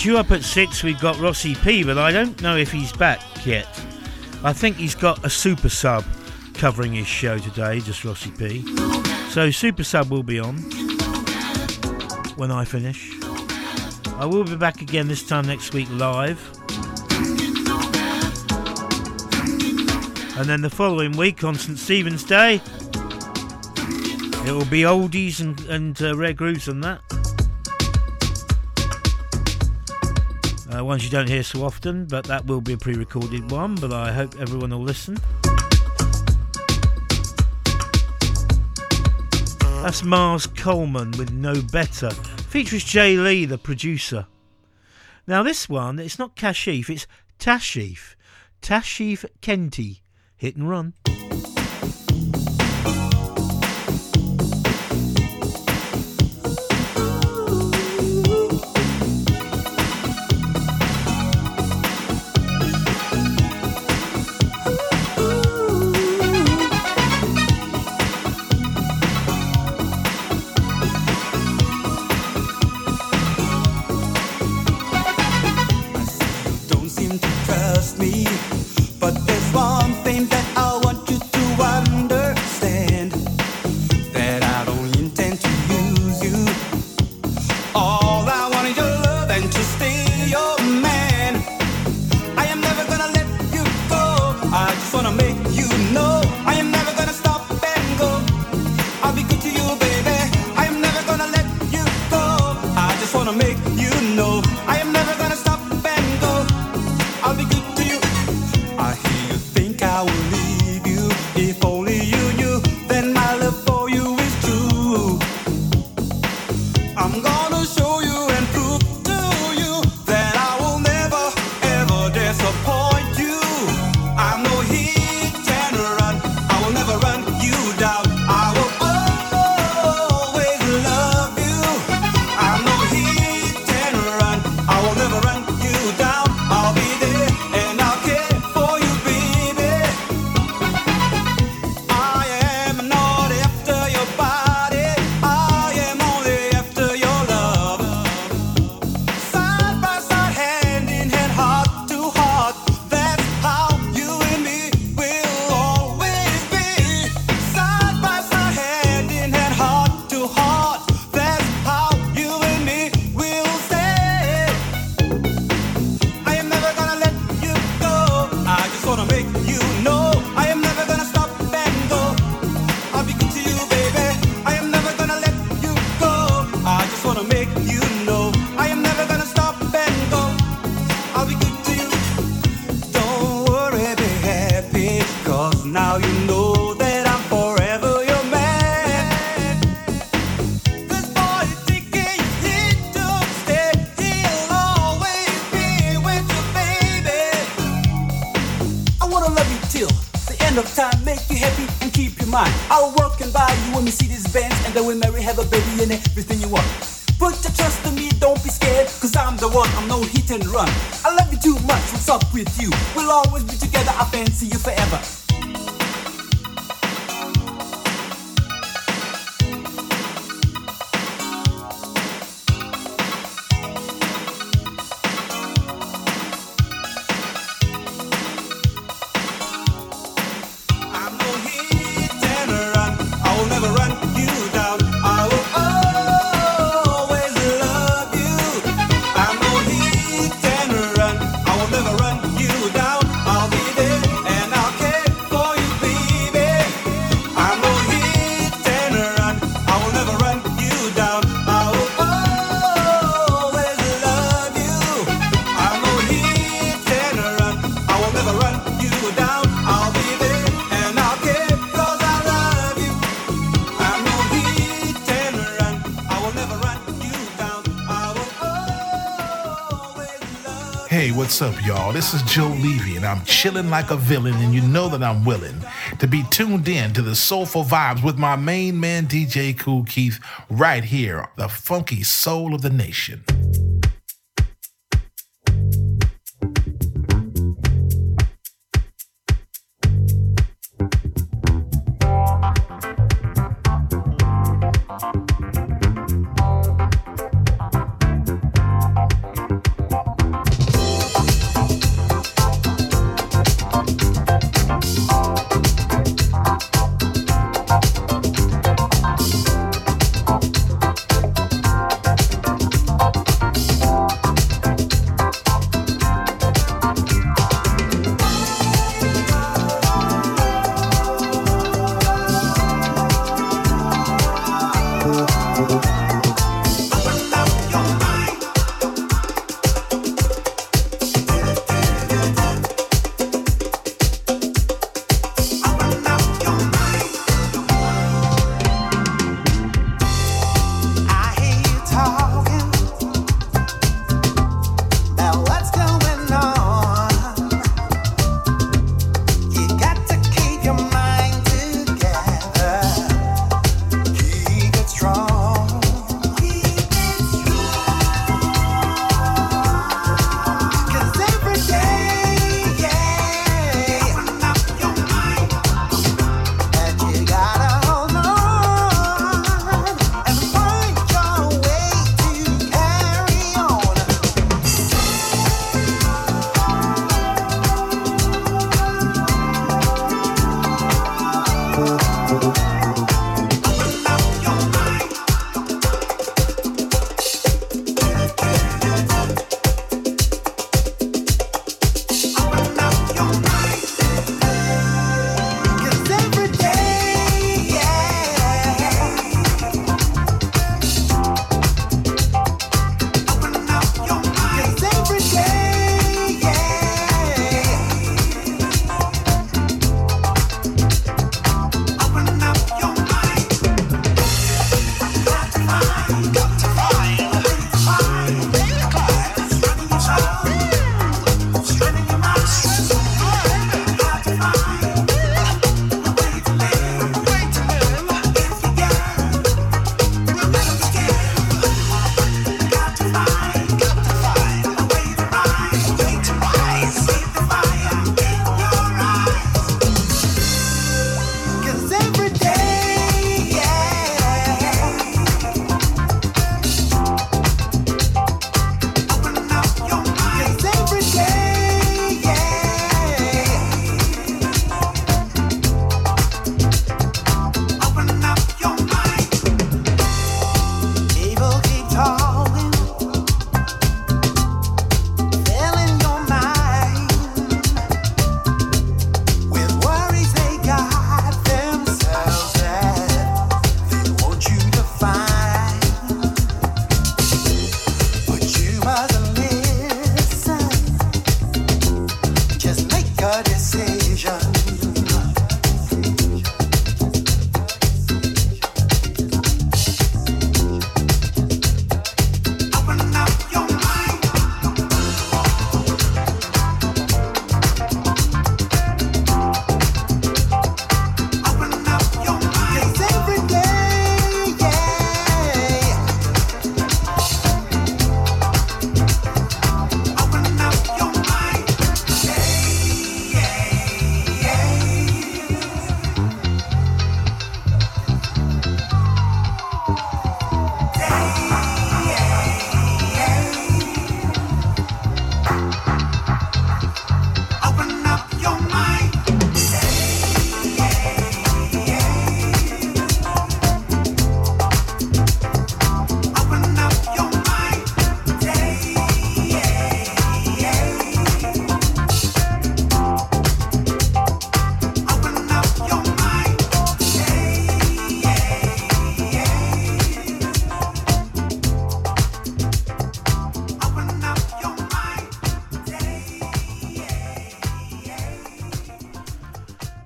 due up at six, we've got Rossi P, but I don't know if he's back yet. I think he's got a super sub covering his show today, just Rossi P. So super sub will be on when I finish. I will be back again this time next week live. And then the following week on St. Stephen's Day, it will be oldies and, and uh, rare grooves and that. ones you don't hear so often, but that will be a pre recorded one. But I hope everyone will listen. That's Mars Coleman with No Better. Features J. Lee, the producer. Now, this one, it's not Kashif, it's Tashif. Tashif Kente. Hit and run. y'all. This is Joe Levy, and I'm chilling like a villain, and you know that I'm willing to be tuned in to the soulful vibes with my main man, DJ Kool Keith, right here, the funky soul of the nation.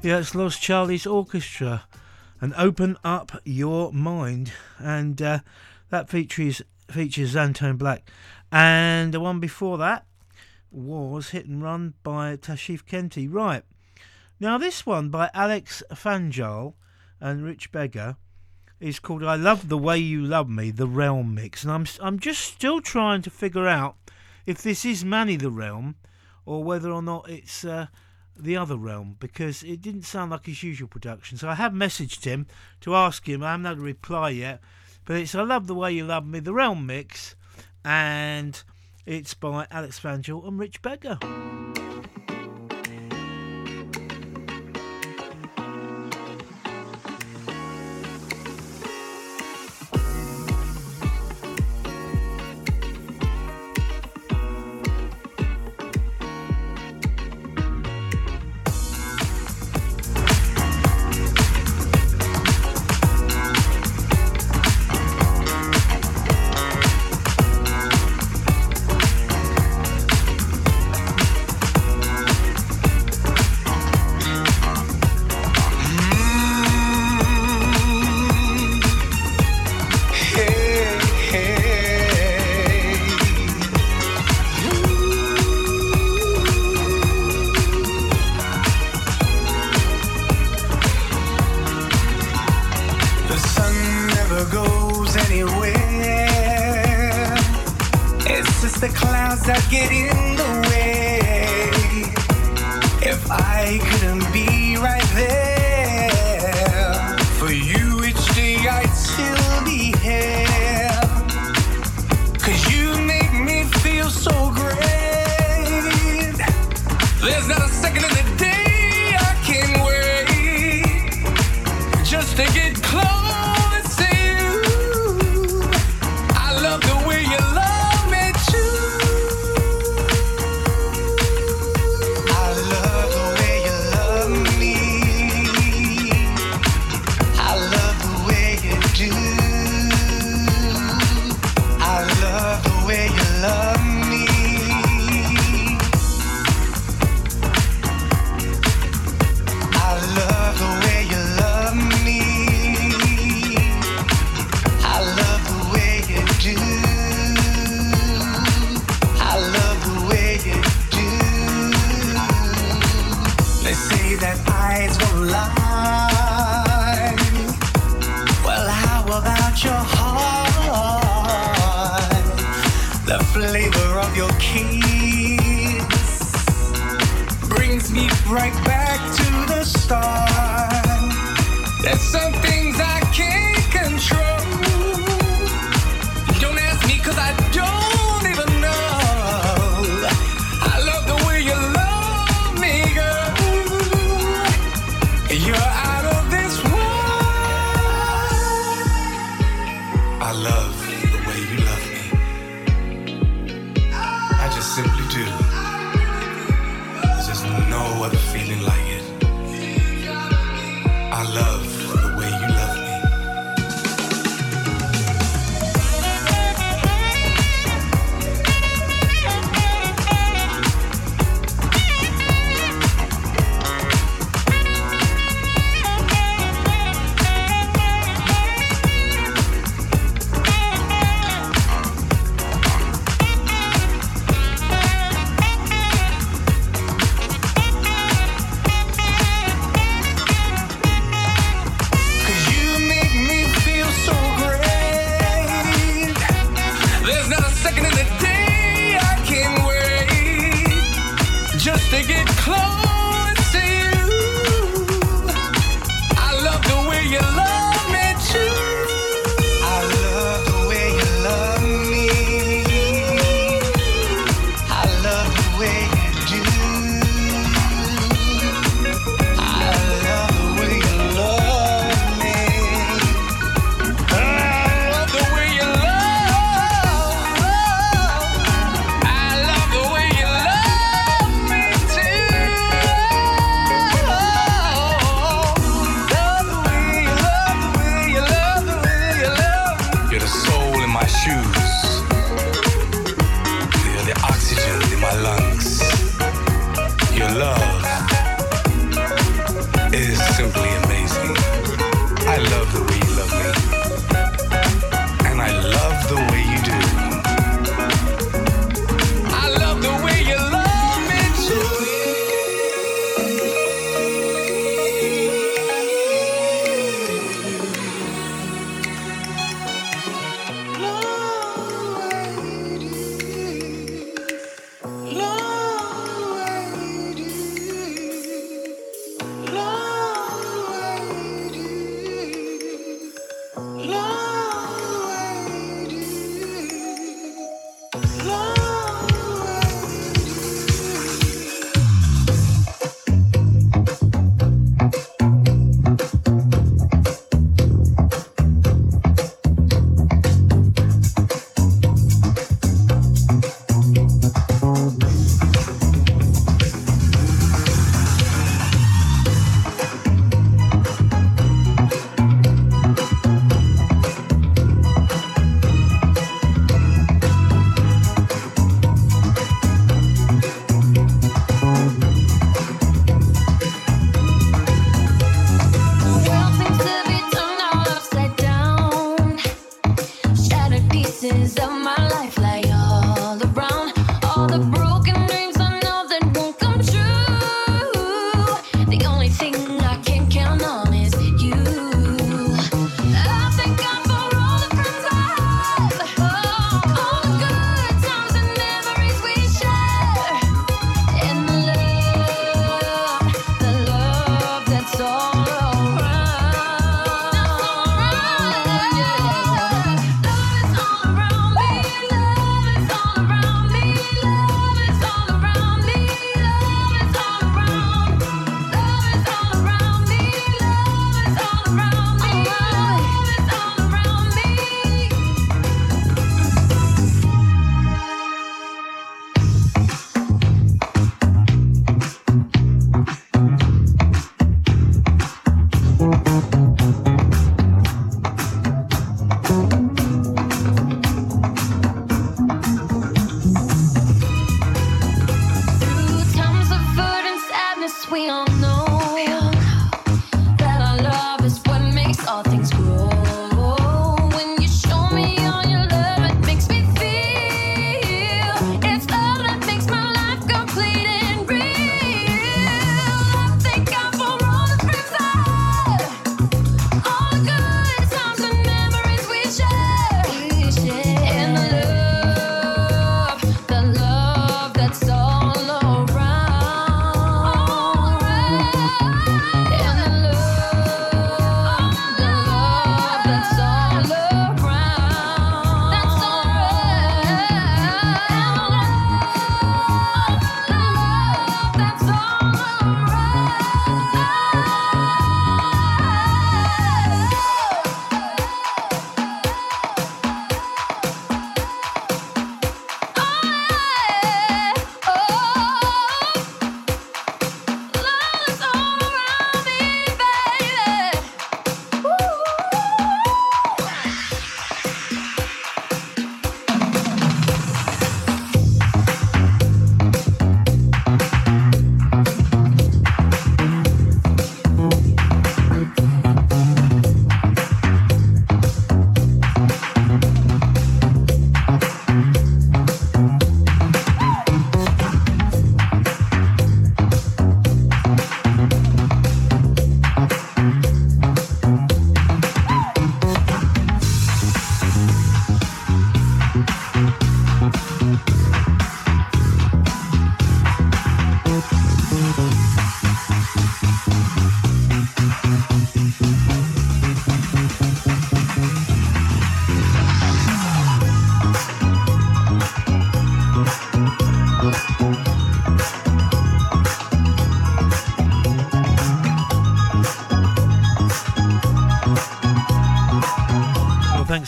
Yeah, it's Los Charly's Orchestra, and open up your mind, and uh, that features features Xantone Blacq, and the one before that was Hit and Run by Tashif Kente. Right now, this one by Alex Fanjul and Rich Beggar is called "I Love the Way You Love Me," the Realm mix, and I'm I'm just still trying to figure out if this is Manny the Realm or whether or not it's. Uh, the other realm because it didn't sound like his usual production. So I have messaged him to ask him. I haven't had a reply yet, but it's I love the way you love me, the realm mix, and it's by Alex Fanjul and Rich Beggar.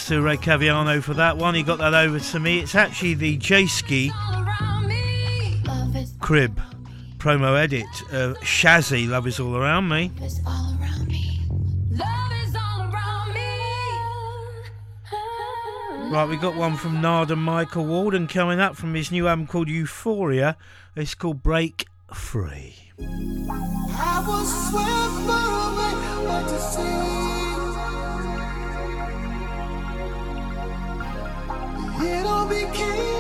To Ray Caviano for that one. He got that over to me. It's actually the J Ski Crib promo edit of Shazzi, Love is All Around Me. Right, we got one from Narada Michael Walden coming up from his new album called Euphoria. It's called Break Free. Became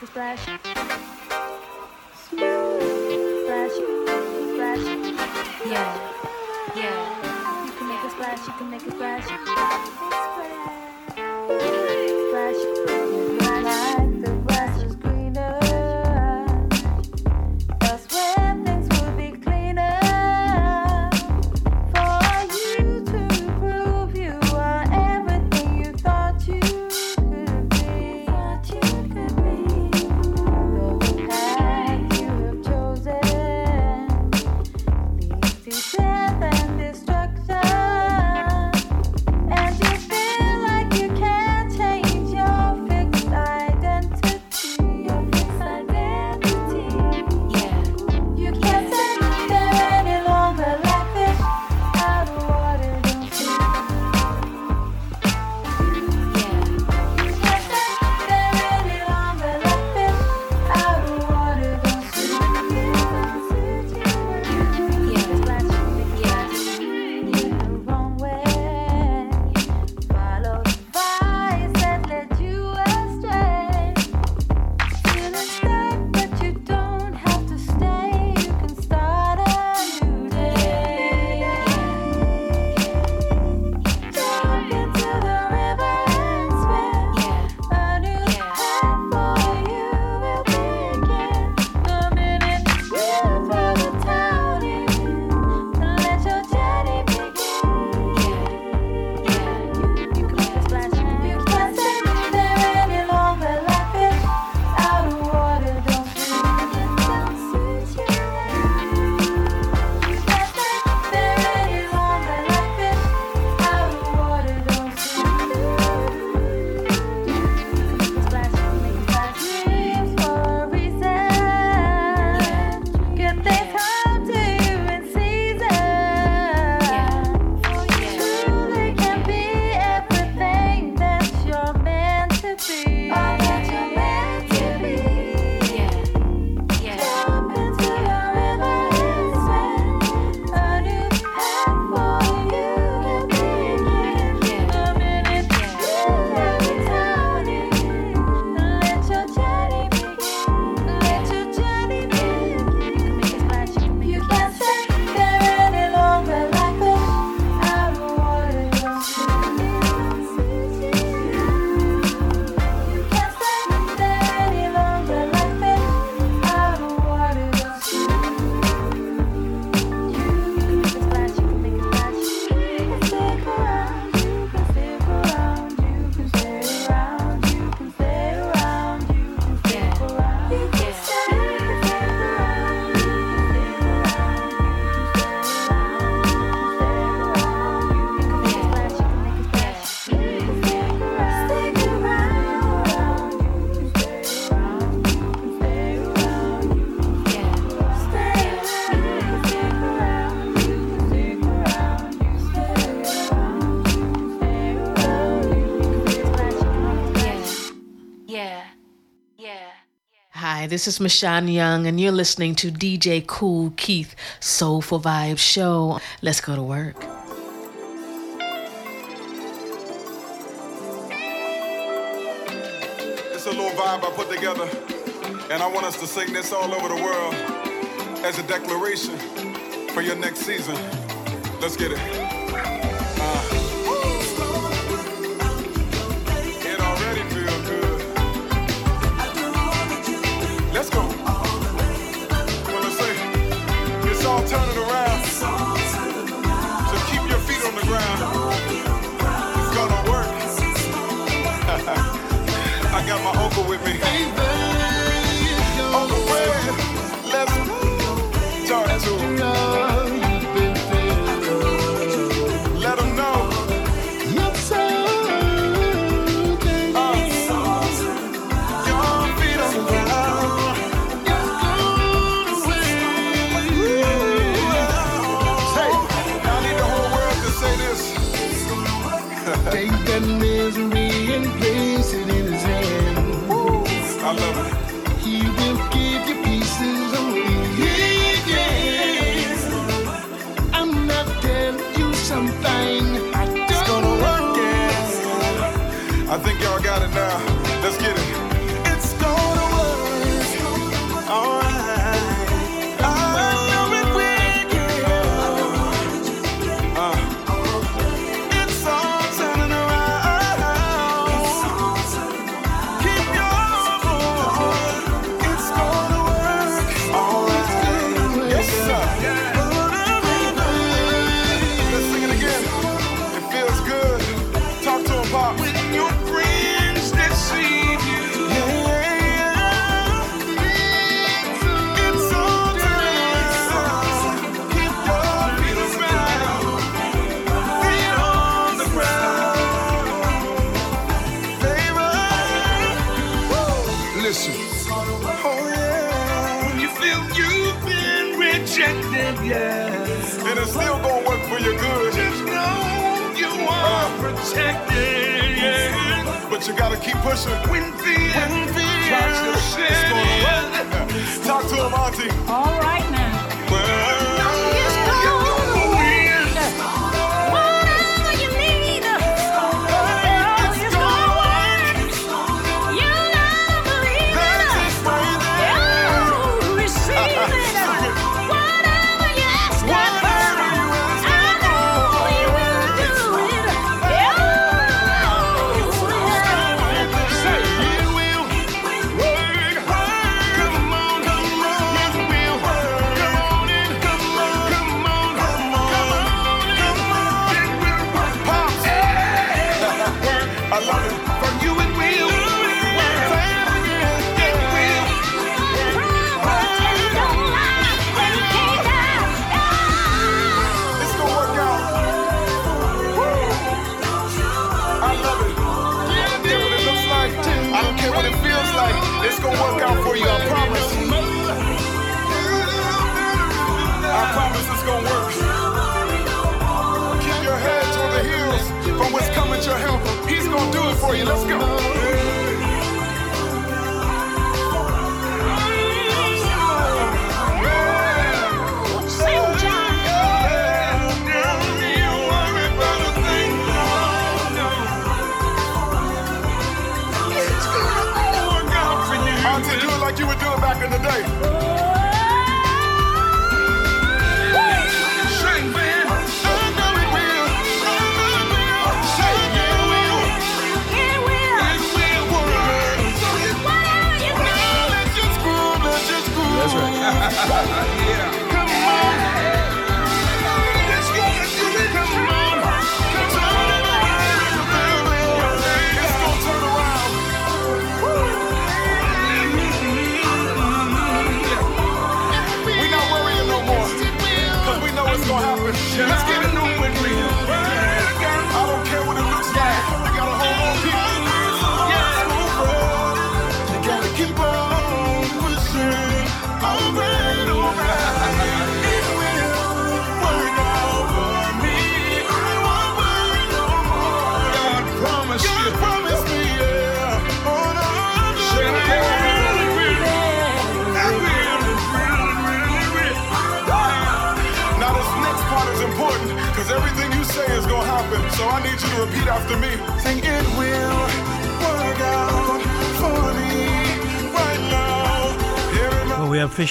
make a splash. Splash, splash. Yeah, yeah. You can make a splash, you can make a splash. this is Mashan Young, and you're listening to DJ Kool Keith Soulful Vibe Show. Let's go to work.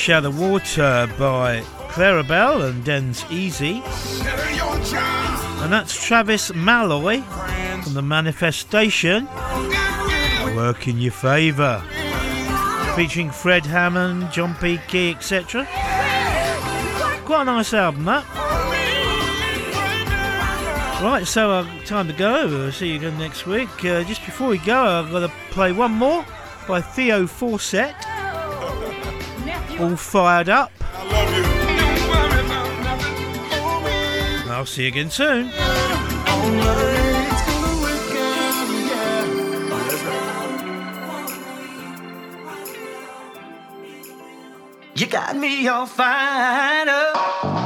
Shadow Water by Clairabelle and Denz Easy. And that's Travis Malloy from The Manifestation. Work in your favour. Featuring Fred Hammond, John P. Kee, etc. Quite a nice album, that. Right, so uh, time to go. We'll see you again next week. Uh, just before we go, I've got to play one more by Theo Forset all fired up. I'll see you again soon. You got me all fired up.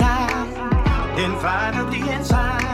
outside, then fly to the inside.